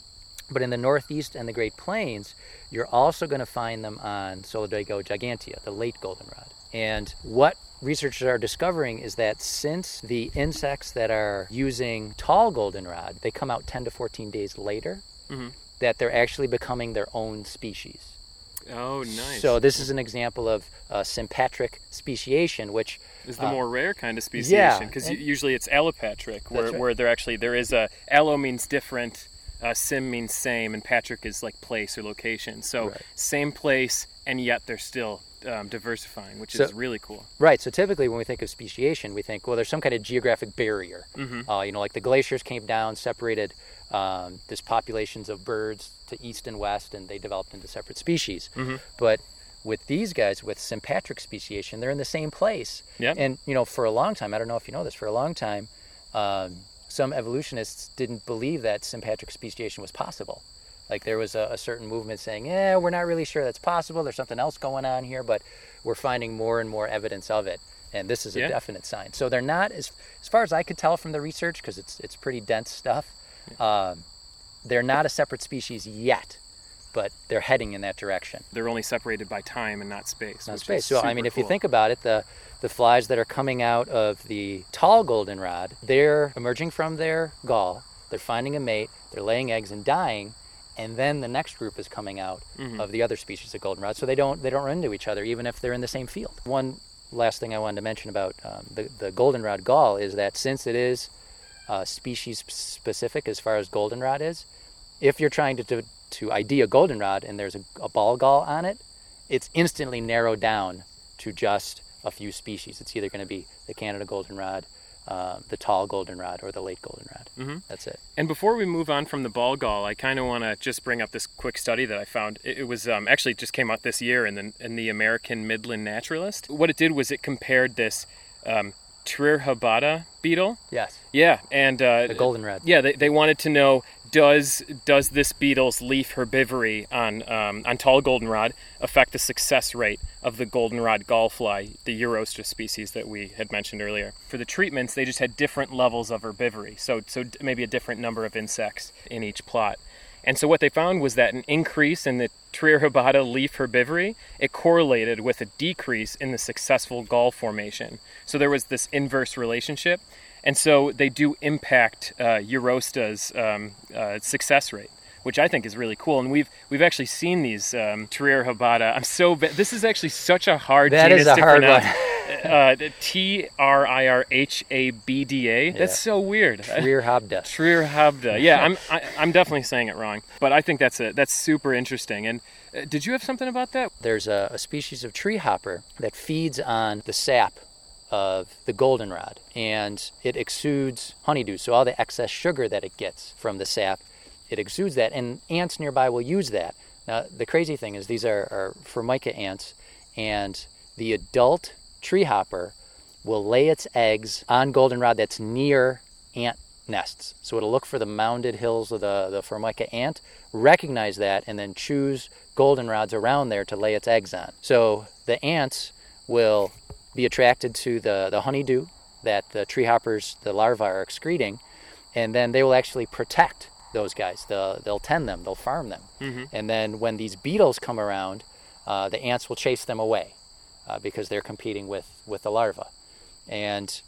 But in the Northeast and the Great Plains, you're also going to find them on Solidago gigantea, the late goldenrod. And what researchers are discovering is that since the insects that are using tall goldenrod, they come out 10 to 14 days later, Mhm. that they're actually becoming their own species. Oh, nice. So this is an example of uh, sympatric speciation, which is the uh, more rare kind of yeah, speciation because and- usually it's allopatric, where, right. where there actually there is a allo means different, uh, sim means same, and patrick is like place or location. So Right. same place, and yet they're still um, diversifying, which So- is really cool. Right. So typically, when we think of speciation, we think, well, there's some kind of geographic barrier. Mhm. Uh, you know, like the glaciers came down, separated um, this populations of birds to east and west, and they developed into separate species. Mhm. But with these guys, with sympatric speciation, they're in the same place. Yeah. And you know, for a long time, I don't know if you know this, for a long time, um, some evolutionists didn't believe that sympatric speciation was possible. Like there was a, a certain movement saying, "Yeah, we're not really sure that's possible. There's something else going on here," but we're finding more and more evidence of it, and this is a Yeah. definite sign. So they're not as as far as I could tell from the research, because it's it's pretty dense stuff. Um, they're not a separate species yet, but they're heading in that direction They're only separated by time and not space. not space. So I mean, if you think about it, the the flies that are coming out of the tall goldenrod, they're emerging from their gall. They're finding a mate. They're laying eggs and dying, and then the next group is coming out Mhm. of the other species of goldenrod. So they don't they don't run into each other, even if they're in the same field. One last thing I wanted to mention about um, the the goldenrod gall is that since it is uh, species specific as far as goldenrod is, if you're trying to to, to ID a goldenrod and there's a, a ball gall on it, it's instantly narrowed down to just a few species. It's either going to be the Canada goldenrod, uh, the tall goldenrod, or the late goldenrod. Mhm. That's it. And before we move on from the ball gall, I kind of want to just bring up this quick study that I found. It, it was um, actually just came out this year in the in the American Midland Naturalist. What it did was it compared this um, Trirhabata beetle. Yes, Yeah, and uh, the goldenrod. yeah, they, they wanted to know does does this beetle's leaf herbivory on um, on tall goldenrod affect the success rate of the goldenrod gallfly, the Eurosta species that we had mentioned earlier? For the treatments, they just had different levels of herbivory, so so maybe a different number of insects in each plot. And so what they found was that an increase in the Trirhabata leaf herbivory, it correlated with a decrease in the successful gall formation. So there was this inverse relationship. And so they do impact uh, Eurosta's um, uh, success rate, which I think is really cool. And we've we've actually seen these um, Trirhabata. I'm so this is actually such a hard That genus is a to hard pronounce. one. uh, T R I R H A B D A. That's so weird. Rear hobda. Trirhabda. Yeah, I'm I, I'm definitely saying it wrong, but I think that's a that's super interesting. And uh, did you have something about that? There's a, a species of tree hopper that feeds on the sap of the goldenrod, and it exudes honeydew. So all the excess sugar that it gets from the sap, it exudes that, and ants nearby will use that. Now the crazy thing is these are, are formica ants, and the adult tree hopper will lay its eggs on goldenrod that's near ant nests. So it'll look for the mounded hills of the, the formica ant, recognize that, and then choose goldenrods around there to lay its eggs on. So the ants will be attracted to the, the honeydew that the tree hoppers, the larvae, are excreting, and then they will actually protect those guys. They'll, they'll tend them, they'll farm them. And then when these beetles come around, uh, the ants will chase them away uh, because they're competing with, with the larvae. And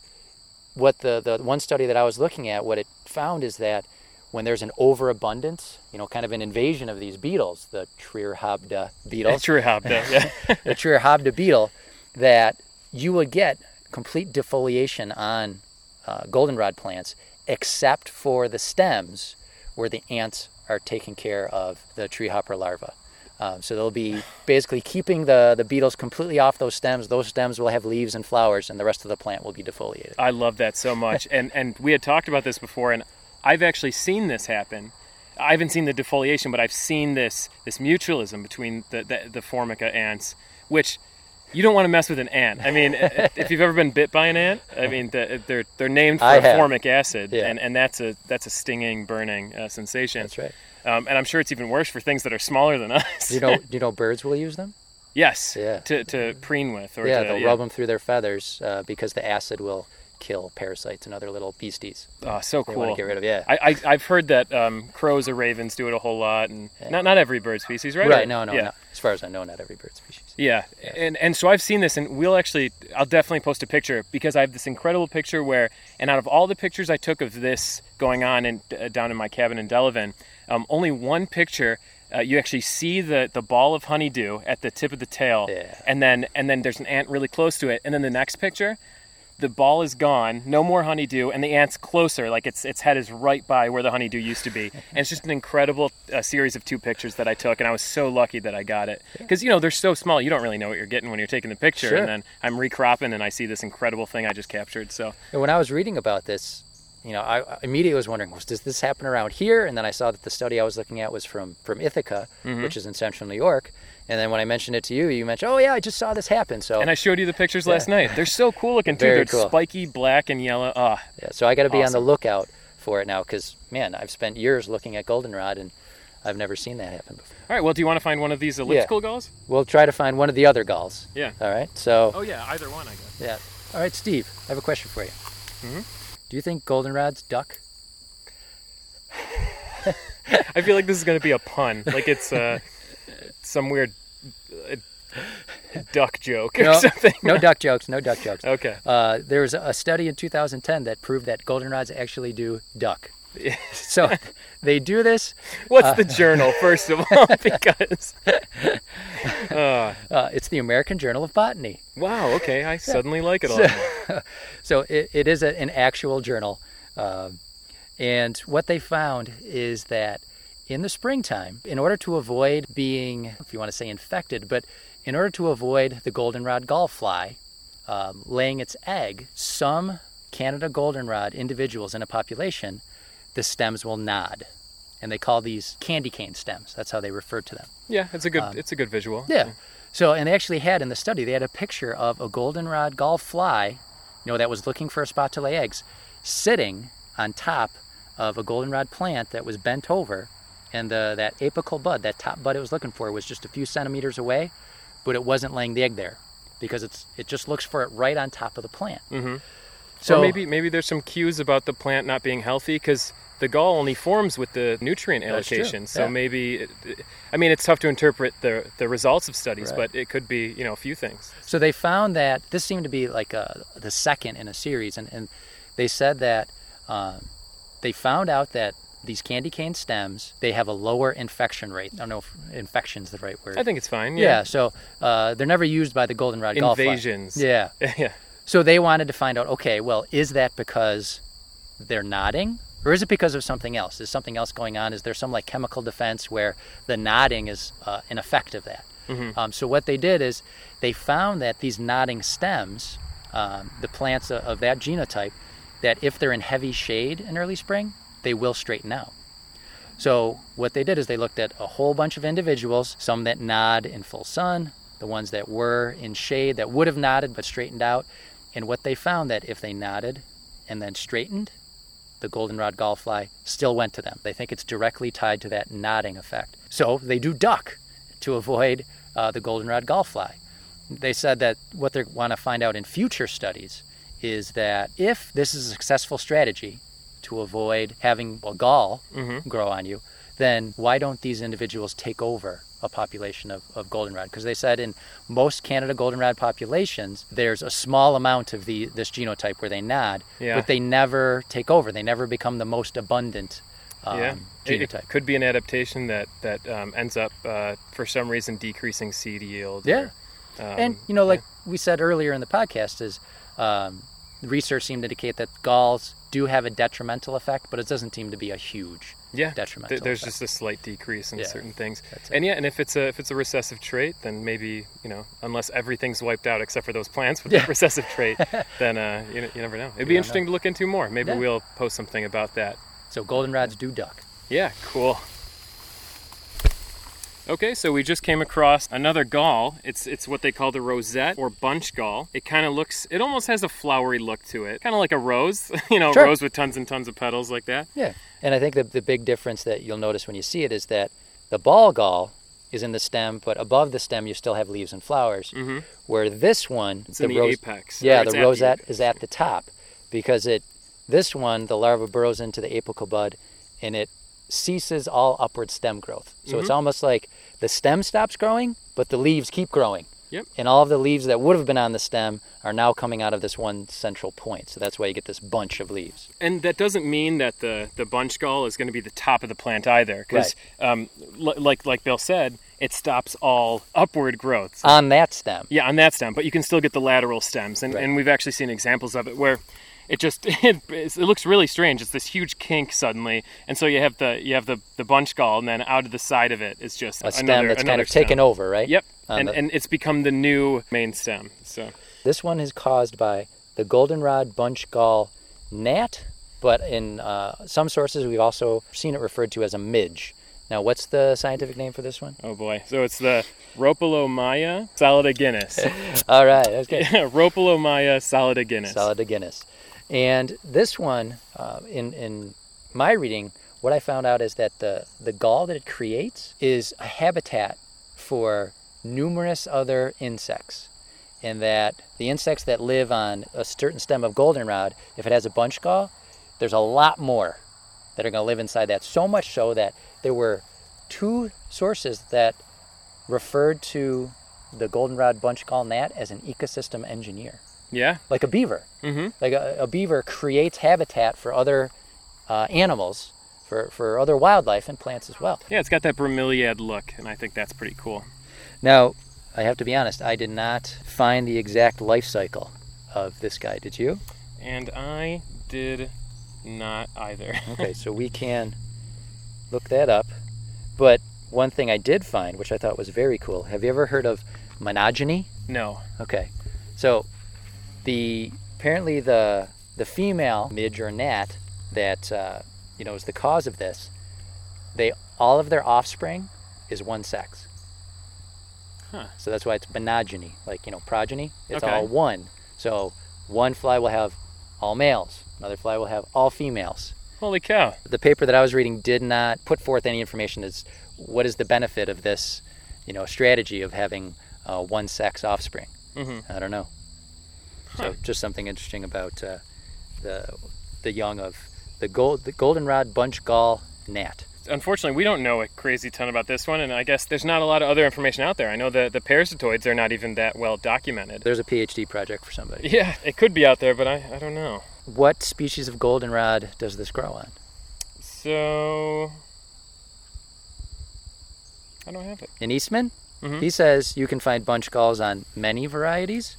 what the, the one study that I was looking at, what it found is that when there's an overabundance, you know, kind of an invasion of these beetles, the Trirhabda beetles, Trirhabda. Yeah. the Trirhabda beetle, that you would get complete defoliation on uh, goldenrod plants, except for the stems where the ants are taking care of the tree hopper larvae. Um, so they'll be basically keeping the, the beetles completely off those stems. Those stems will have leaves and flowers, and the rest of the plant will be defoliated. I love that so much. And and we had talked about this before, and I've actually seen this happen. I haven't seen the defoliation, but I've seen this this mutualism between the the, the formica ants, which you don't want to mess with an ant. I mean, if you've ever been bit by an ant, I mean, they're they're named for have. formic acid, Yeah. and, and that's a that's a stinging, burning uh, sensation. That's right. Um, and I'm sure it's even worse for things that are smaller than us. Do you know? Do you know birds will use them? yes. Yeah. To, to preen with, or yeah, to, they'll rub them through their feathers uh, because the acid will kill parasites and other little beasties. Oh, so They cool. want to get rid of. Yeah. I, I I've heard that um, crows or ravens do it a whole lot, and not not every bird species, right? right. Or- No. No. yeah. no. As far as I know, not every bird species. Yeah, and and so I've seen this, and we'll actually, I'll definitely post a picture because I have this incredible picture where, and out of all the pictures I took of this going on in, uh, down in my cabin in Delavan, um, only one picture. Uh, you actually see the, the ball of honeydew at the tip of the tail, Yeah. and then and then there's an ant really close to it, and then the next picture, the ball is gone, no more honeydew, and the ant's closer, like its its head is right by where the honeydew used to be, and it's just an incredible uh, series of two pictures that I took, and I was so lucky that I got it, because you know they're so small, you don't really know what you're getting when you're taking the picture, Sure. and then I'm recropping and I see this incredible thing I just captured. So And when I was reading about this, you know, I immediately was wondering, was, does this happen around here? And then I saw that the study I was looking at was from from Ithaca, Mm-hmm. which is in central New York. And then when I mentioned it to you, you mentioned, "Oh yeah, I just saw this happen." So and I showed you the pictures last night. They're so cool looking too. Very They're cool. spiky black and yellow. Ah, yeah, so I got to be on the lookout for it now because man, I've spent years looking at goldenrod and I've never seen that happen before. all right. Well, do you want to find one of these elliptical gulls? We'll try to find one of the other gulls. Yeah. All right. So Oh yeah, either one, I guess. yeah. All right, Steve. I have a question for you. Mm-hmm. Do you think goldenrods duck? I feel like this is going to be a pun. Like it's uh, some weird uh, duck joke or No, something. no duck jokes. No duck jokes. Okay. Uh, there was a study in 2010 that proved that goldenrods actually do duck. So they do this. What's the journal, first of all? because. Uh, Uh, it's the American Journal of Botany. wow, okay. I suddenly like it all. So, so it, it is a, an actual journal. Um and what they found is that in the springtime, in order to avoid being, if you want to say infected, but in order to avoid the goldenrod gallfly um, laying its egg, some Canada goldenrod individuals in a population, the stems will nod. And they call these candy cane stems. That's how they refer to them. Yeah, it's a good it's a good visual. Um, Yeah. So, and they actually had in the study, they had a picture of a goldenrod gall fly, you know, that was looking for a spot to lay eggs, sitting on top of a goldenrod plant that was bent over, and the that apical bud, that top bud it was looking for, was just a few centimeters away, but it wasn't laying the egg there because it's it just looks for it right on top of the plant. hmm So or maybe maybe there's some cues about the plant not being healthy because the gall only forms with the nutrient allocation. So yeah. maybe, it, I mean, it's tough to interpret the the results of studies, Right. but it could be you know a few things. So they found that this seemed to be like a, the second in a series, and, and they said that um, they found out that these candy cane stems they have a lower infection rate. I don't know if infection's the right word. I think it's fine. yeah. Yeah. So uh, they're never used by the goldenrod. Invasions. Yeah. yeah. So they wanted to find out. Okay, well, is that because they're nodding, or is it because of something else? Is something else going on? Is there some like chemical defense where the nodding is uh, an effect of that? Mhm. Um, so what they did is they found that these nodding stems, um, the plants of, of that genotype, that if they're in heavy shade in early spring, they will straighten out. So what they did is they looked at a whole bunch of individuals, some that nod in full sun, the ones that were in shade that would have nodded but straightened out, and what they found that if they nodded and then straightened, the goldenrod gallfly still went to them. They think it's directly tied to that nodding effect. So they do duck to avoid uh, the goldenrod gallfly. They said that what they want to find out in future studies is that if this is a successful strategy to avoid having a gall Mhm. grow on you, then why don't these individuals take over a population of, of goldenrod? Because they said in most Canada goldenrod populations, there's a small amount of the this genotype where they nod, Yeah. but they never take over. They never become the most abundant um, yeah. It, genotype. it could be an adaptation that that um, ends up uh, for some reason decreasing seed yield. Yeah. or, um, and you know, like we said earlier in the podcast, is um, research seemed to indicate that galls do have a detrimental effect, but it doesn't seem to be a huge yeah, detrimental. th- there's effect. just a slight decrease in Yeah. certain things. And yeah, and if it's a if it's a recessive trait, then maybe you know, unless everything's wiped out except for those plants with Yeah. that recessive trait, then uh, you, you never know. It'd You be interesting to look into more. Maybe Yeah. we'll post something about that. so goldenrods do duck. Yeah, cool. Okay, so we just came across another gall. It's it's what they call the rosette or bunch gall. It kind of looks, it almost has a flowery look to it, kind of like a rose, you know, Sure. rose with tons and tons of petals like that. Yeah, and I think the the big difference that you'll notice when you see it is that the ball gall is in the stem, but above the stem you still have leaves and flowers. Mm-hmm. Where this one, It's in the rose- apex. yeah, the rosette apex. is at the top. because it this one the larva burrows into the apical bud and it ceases all upward stem growth. So it's almost like the stem stops growing, but the leaves keep growing. Yep. And all of the leaves that would have been on the stem are now coming out of this one central point. So that's why you get this bunch of leaves. And that doesn't mean that the, the bunch gall is going to be the top of the plant either, because um, li- like like Bill said, it stops all upward growth. On that stem. Yeah, on that stem, but you can still get the lateral stems, and, Right. and we've actually seen examples of it where it just it, it looks really strange. It's this huge kink suddenly, and so you have the you have the, the bunch gall, and then out of the side of it is just A stem another, that's kind another of taken over, right? Yep, and the- and it's become the new main stem. So This one is caused by the goldenrod bunch gall gnat, but in uh, some sources we've also seen it referred to as a midge. Now, what's the scientific name for this one? oh boy, so it's the Rhopalomyia solidaginis. All right, okay. Rhopalomyia solidaginis. Solidaginis. And this one, uh, in in my reading, what I found out is that the the gall that it creates is a habitat for numerous other insects, and that the insects that live on a certain stem of goldenrod, if it has a bunch gall, there's a lot more that are going to live inside that. So much so that there were two sources that referred to the goldenrod bunch gall gnat as an ecosystem engineer Yeah. like a beaver. Mm-hmm. Like a, a beaver creates habitat for other uh, animals, for, for other wildlife and plants as well. Yeah, it's got that bromeliad look, and I think that's pretty cool. Now, I have to be honest, I did not find the exact life cycle of this guy. Did you? And I did not either. Okay, so we can look that up. But one thing I did find, which I thought was very cool, have you ever heard of monogeny? no. Okay, so the apparently the the female midge or gnat that uh, you know is the cause of this. They all of their offspring is one sex. Huh. So that's why it's monogeny, like you know progeny. It's Okay. all one. So one fly will have all males, another fly will have all females. Holy cow. The paper that I was reading did not put forth any information as what is the benefit of this, you know, strategy of having uh, one sex offspring. Mm-hmm. I don't know. So just something interesting about uh, the the young of the gold the goldenrod bunch gall gnat. Unfortunately, we don't know a crazy ton about this one, and I guess there's not a lot of other information out there. I know the, the parasitoids are not even that well documented. There's a PhD project for somebody. Yeah, it could be out there, but I, I don't know. What species of goldenrod does this grow on? So. I don't have it. In Eastman, Mhm. he says you can find bunch galls on many varieties,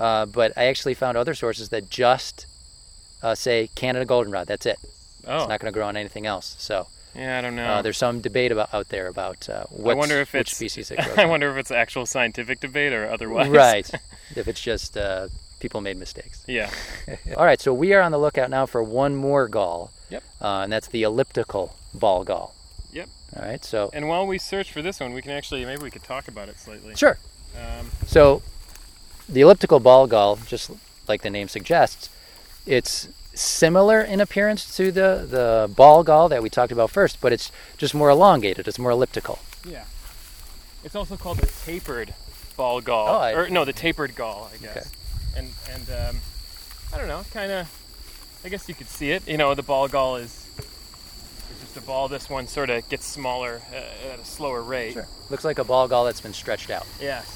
uh, but I actually found other sources that just uh, say Canada goldenrod. That's it. Oh, It's not going to grow on anything else. So yeah, I don't know. uh, there's some debate about out there about uh, what wonder if which it's- species it grows. I wonder if it's actual scientific debate or otherwise. Right. if it's just uh, people made mistakes. Yeah. All right, so we are on the lookout now for one more gall. Yep. Uh, and that's the elliptical ball gall. Yep. All right, so And while we search for this one, we can actually maybe we could talk about it slightly. sure. Um, So the elliptical ball gall, just like the name suggests, it's similar in appearance to the, the ball gall that we talked about first, but it's just more elongated. It's more elliptical. yeah. It's also called the tapered ball gall. Oh, I- or no, the tapered gall, I guess. Okay. And and um, I don't know, kind of. I guess you could see it. You know, the ball gall is. It's just a ball. This one sort of gets smaller uh, at a slower rate. Sure. Looks like a ball gall that's been stretched out. Yes.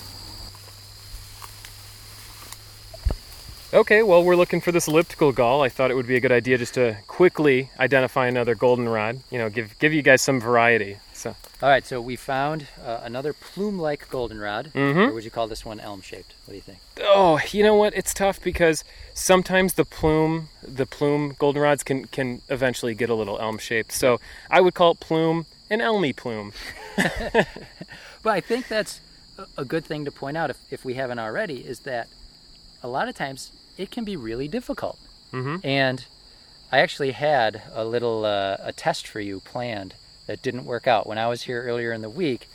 Okay, well, we're looking for this elliptical gall. I thought it would be a good idea just to quickly identify another goldenrod. You know, give give you guys some variety. So, All right, so we found uh, another plume-like goldenrod. Mhm. Or would you call this one elm-shaped? What do you think? oh, you know what? It's tough because sometimes the plume, the plume goldenrods can can eventually get a little elm shaped. So, I would call it plume an elmy plume. But I think that's a- a good thing to point out if, if we haven't already is that a lot of times it can be really difficult. Mhm. And I actually had a little uh, a test for you planned that didn't work out. When I was here earlier in the week,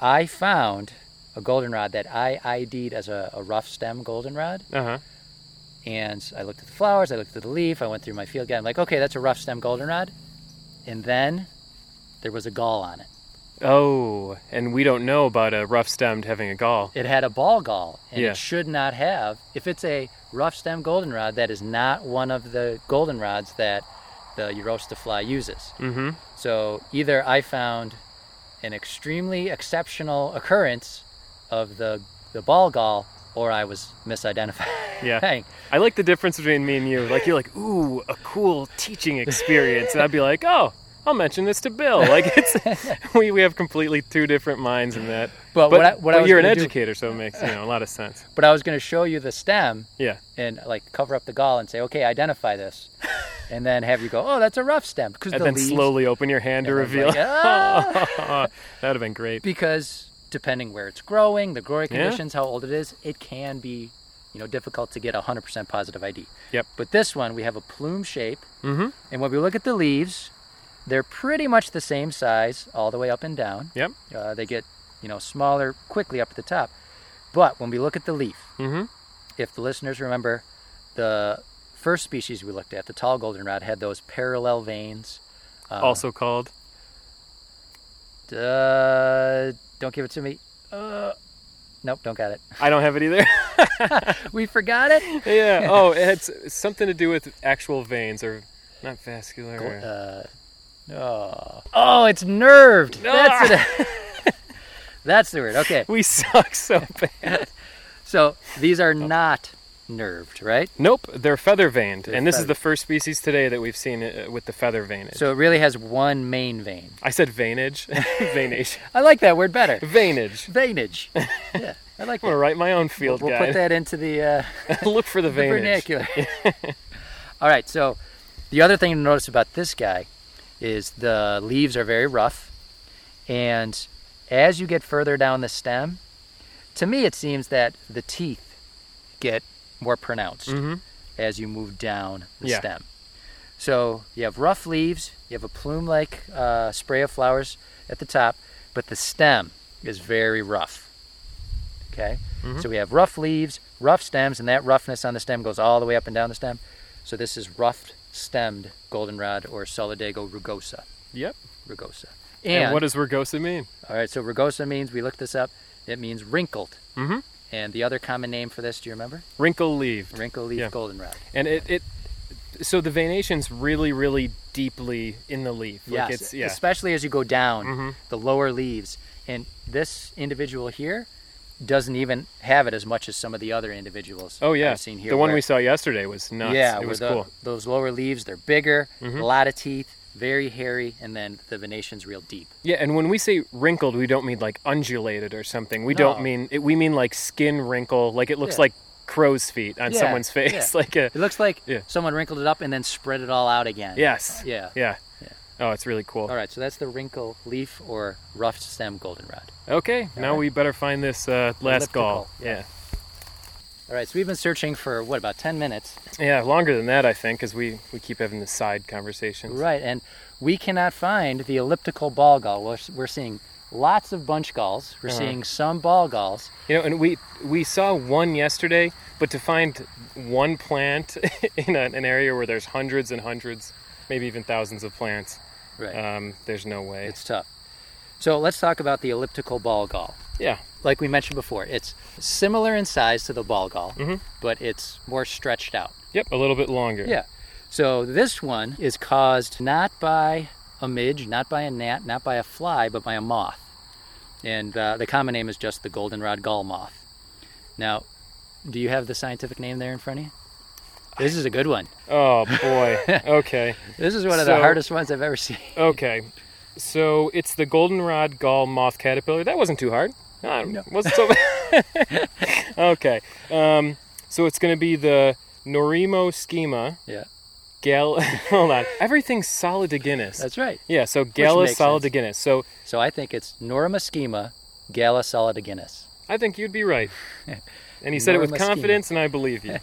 I found a goldenrod that I ID'd as a, a rough stem goldenrod. Uh huh. And I looked at the flowers, I looked at the leaf, I went through my field guide. I'm like, okay, that's a rough stem goldenrod. And then there was a gall on it. Oh, and we don't know about a rough stemmed having a gall. It had a ball gall, and Yeah. it should not have. If it's a rough stem goldenrod, that is not one of the goldenrods that the Eurosta fly uses. Mm-hmm. So either I found an extremely exceptional occurrence of the the ball gall, or I was misidentified. Yeah. I like the difference between me and you. Like you're like, ooh, a cool teaching experience, and I'd be like, oh, I'll mention this to Bill. Like it's we, we have completely two different minds in that. But, But, what I, what I but you're an gonna do- educator, so it makes you know a lot of sense. but I was going to show you the stem Yeah. and like cover up the gall and say, okay, identify this, and then have you go, oh, that's a rough stem because And the then leaves, slowly open your hand to reveal. like, "Ah!" that would have been great. because depending where it's growing, the growing Yeah. conditions, how old it is, it can be, you know, difficult to get a 100% positive ID. Yep. But this one, we have a plume shape, Mm-hmm. and when we look at the leaves, they're pretty much the same size all the way up and down. Yep. Uh, they get, you know, smaller quickly up at the top. But when we look at the leaf, Mm-hmm. if the listeners remember, the first species we looked at, the tall goldenrod, had those parallel veins. Uh, also called. uh, don't give it to me. Uh, nope, don't got it. I don't have it either. We forgot it. yeah. Oh, it had something to do with actual veins or not vascular. or- Uh, oh, oh, it's nerved. That's Ah! it. That's the word. Okay, we suck so bad. so these are not nerved, right? Nope, they're feather veined, They're and this is the first species today that we've seen uh, with the feather veinage. So it really has one main vein. I said veinage, veinage, I like that word better. veinage. Veinage. Yeah, I like I'm gonna write my own We'll, field we'll guide. put that into the, uh, Look for the the veinage. vernacular. All right. So the other thing to notice about this guy is the leaves are very rough, and as you get further down the stem, to me it seems that the teeth get more pronounced Mhm. as you move down the Yeah. stem. So you have rough leaves, you have a plume-like uh, spray of flowers at the top, but the stem is very rough. Okay, Mhm. so we have rough leaves, rough stems, and that roughness on the stem goes all the way up and down the stem. So this is rough-stemmed goldenrod or Solidago rugosa. Yep. Rugosa. And, And, what does rugosa mean? all right, so rugosa means we looked this up. It means wrinkled. Mm-hmm. And the other common name for this, do you remember? Wrinkle leaved. Wrinkle leaf Yeah. goldenrod. And it, it so the veination's really, really deeply in the leaf. Like Yes, it's yeah. especially as you go down Mhm. the lower leaves. And this individual here doesn't even have it as much as some of the other individuals Oh yeah. I've seen here. the one where- we saw yesterday was nuts. yeah, it was the- cool. those lower leaves they're bigger, Mhm. a lot of teeth, very hairy, and then the venation's real deep. Yeah, and when we say wrinkled, we don't mean like undulated or something. We No. don't mean it, we mean like skin wrinkle, like it looks Yeah. like crow's feet on Yeah, someone's face. yeah. Like a It looks like someone wrinkled it up and then spread it all out again. yes. Yeah. Yeah. Oh, it's really cool. All right, so that's the wrinkle leaf or rough stem goldenrod. Okay, now right. we better find this uh, last gall. Yeah. Yeah. All right, so we've been searching for what about 10 minutes? yeah, longer than that, I think, because we we keep having the side conversations. Right, and we cannot find the elliptical ball gull. We're, we're seeing lots of bunch galls. We're Uh-huh. seeing some ball galls. You know, and we we saw one yesterday, but to find one plant in an area where there's hundreds and hundreds, maybe even thousands of plants, Right, um, there's no way. it's tough. So let's talk about the elliptical ball gall. yeah. Like we mentioned before, it's similar in size to the ball gull, Mhm. but it's more stretched out. Yep. A little bit longer. Yeah. So this one is caused not by a midge, not by a gnat, not by a fly, but by a moth. And uh, the common name is just the goldenrod gall moth. Now, do you have the scientific name there in front of you? This is a good one. Oh boy. okay. This is one of the hardest ones I've ever seen. Okay. So it's the goldenrod gall moth caterpillar. That wasn't too hard. No, No. wasn't so bad. okay. Um, so it's going to be the Gnorimoschema. Yeah. Gal. hold on. Everything's solid to Guinness. That's right. yeah. So Gala makes sense. solidaginis. So So I think it's Norma schema, Gala Guinness. I think you'd be right. And he said it with Norma schema. confidence, and I believe you.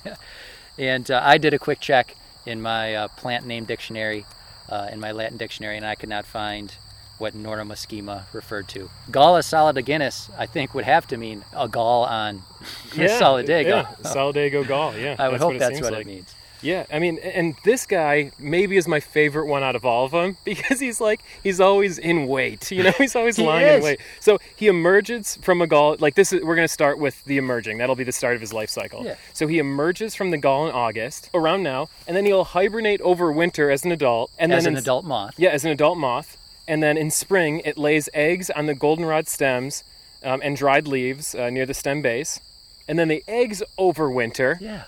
And uh, I did a quick check in my uh, plant name dictionary, uh, in my Latin dictionary, and I could not find what Norma schema referred to. Galla solidiginous, I think, would have to mean a gall on Yeah. Solidago. Yeah. Solidago gall. Yeah. I would that's hope what that's what like. it means. Yeah, I mean, and this guy maybe is my favorite one out of all of them because he's like he's always in wait. You know, he's always He lying is. in wait. So he emerges from a gall. Like this is we're going to start with the emerging. That'll be the start of his life cycle. Yeah. So he emerges from the gall in August around now, and then he'll hibernate over winter as an adult, and As then an in- adult moth. Yeah, as an adult moth, and then in spring it lays eggs on the goldenrod stems um, and dried leaves uh, near the stem base. And then the eggs overwinter. Yeah.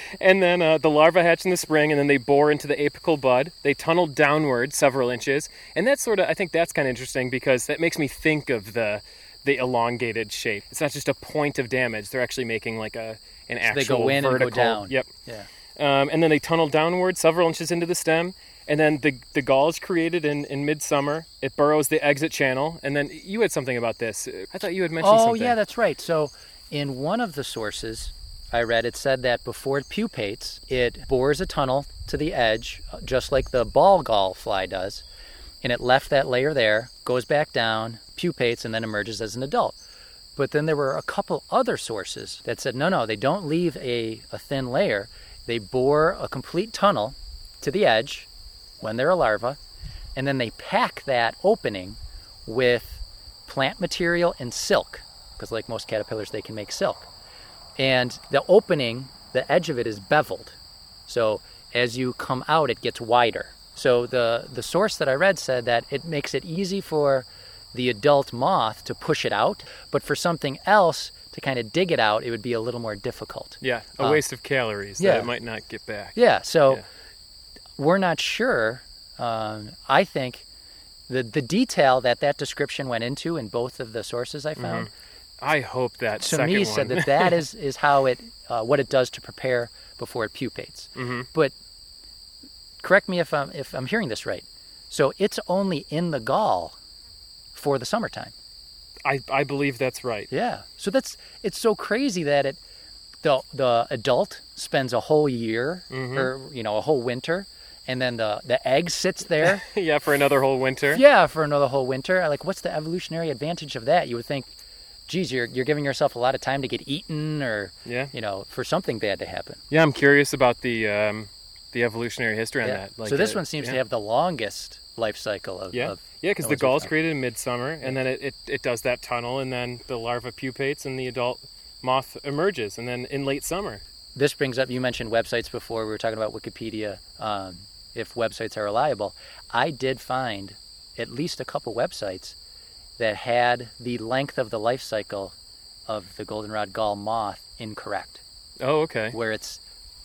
and then uh, the larvae hatch in the spring, and then they bore into the apical bud. They tunnel downward several inches, and that's sort of I think that's kind of interesting because that makes me think of the the elongated shape. It's not just a point of damage; they're actually making like a an they actual they go in and go down. Yep. Yeah. Um, and then they tunnel downward several inches into the stem. And then the, the gall is created in, in midsummer. It burrows the exit channel. And then you had something about this. I thought you had mentioned something. Oh, something. yeah, that's right. So, in one of the sources I read, it said that before it pupates, it bores a tunnel to the edge, uh, just like the ball gall fly does, and it left that layer there, goes back down, pupates, and then emerges as an adult. But then there were a couple other sources that said no, no, they don't leave a, a thin layer. They bore a complete tunnel to the edge when they're a larva, and then they pack that opening with plant material and silk, because like most caterpillars, they can make silk. And the opening, the edge of it is beveled. So as you come out, it gets wider. So the, the source that I read said that it makes it easy for the adult moth to push it out, but for something else to kind of dig it out, it would be a little more difficult. Yeah, a Uh, waste of calories yeah. that it might not get back. Yeah, so Yeah. we're not sure. Um, I think the the detail that that description went into in both of the sources I found I hope that second me one. said that that is is how it uh, what it does to prepare before it pupates. Mhm. But correct me if I'm if I'm hearing this right. So it's only in the gall for the summertime. I, I believe that's right. Yeah. So that's it's so crazy that it the the adult spends a whole year Mm-hmm. or you know a whole winter, and then the the egg sits there. yeah, for another whole winter. yeah, for another whole winter. Like, what's the evolutionary advantage of that? You would think, geez, you're you're giving yourself a lot of time to get eaten, or Yeah. you know, for something bad to happen. Yeah, I'm curious about the um, the evolutionary history on Yeah. that. Like, so this uh, one seems yeah. to have the longest life cycle of. Yeah, of yeah, because the the ones we gall is created in midsummer, and then it, it, it does that tunnel, and then the larva pupates, and the adult moth emerges, and then in late summer. this brings up. You mentioned websites before. We were talking about Wikipedia. Um, if websites are reliable, I did find at least a couple websites that had the length of the life cycle of the goldenrod gall moth incorrect. Oh, okay. where it's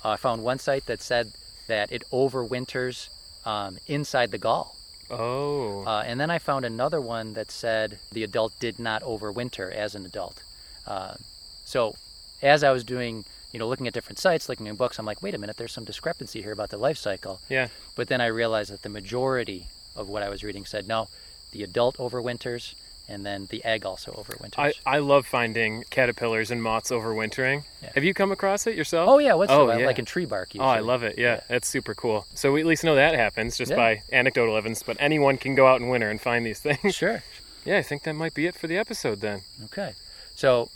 uh, I found one site that said that it overwinters um, inside the gall, Oh, uh, and then I found another one that said the adult did not overwinter as an adult. Uh, so, as I was doing, you know, looking at different sites, looking in books, I'm like, wait a minute, there's some discrepancy here about the life cycle. yeah. But then I realized that the majority of what I was reading said no, the adult overwinters, and then the egg also overwinters. I, I love finding caterpillars and moths overwintering. Yeah. Have you come across it yourself? oh yeah, what's Oh, yeah. like in tree bark? Oh, I love it. Yeah, Yeah. that's super cool. So we at least know that happens just by anecdotal evidence, but anyone can go out in winter and find these things. Sure. yeah, I think that might be it for the episode then. Okay. So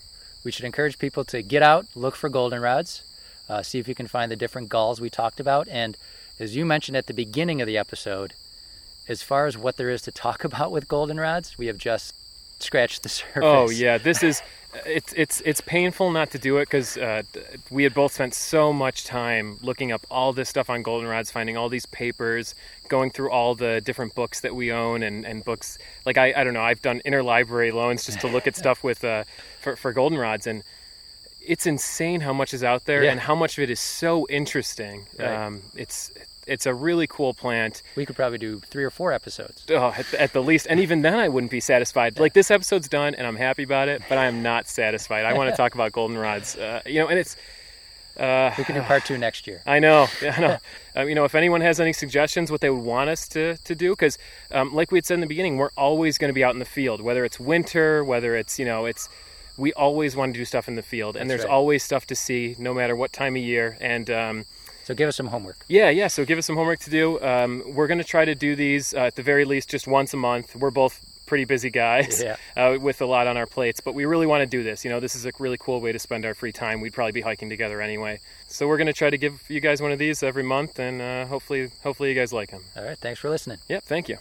we should encourage people to get out, look for goldenrods, uh, see if you can find the different galls we talked about. And as you mentioned at the beginning of the episode, as far as what there is to talk about with goldenrods, we have just scratched the surface. Oh yeah, this is it's it's it's painful not to do it because uh, we had both spent so much time looking up all this stuff on goldenrods, finding all these papers, going through all the different books that we own and, and books like I, I don't know I've done interlibrary loans just to look at stuff with uh, for for goldenrods and it's insane how much is out there Yeah. and how much of it is so interesting. Right. Um, it's it's a really cool plant. We could probably do three or four episodes. Oh, at, the, at the least, and even then, I wouldn't be satisfied. Like this episode's done, and I'm happy about it, but I am not satisfied. I want to talk about goldenrods, uh, you know, and it's. Uh, We can do part two next year. I know, I know. um, you know, if anyone has any suggestions, what they would want us to, to do, because um, like we had said in the beginning, we're always going to be out in the field, whether it's winter, whether it's you know, it's we always want to do stuff in the field, and That's there's right. always stuff to see, no matter what time of year, and. Um, So give us some homework. yeah, yeah. So give us some homework to do. Um, we're going to try to do these uh, at the very least just once a month. We're both pretty busy guys Yeah. uh, with a lot on our plates, but we really want to do this. You know, this is a really cool way to spend our free time. We'd probably be hiking together anyway. So we're going to try to give you guys one of these every month, and uh, hopefully, hopefully you guys like them. All right. Thanks for listening. Yep. Thank you.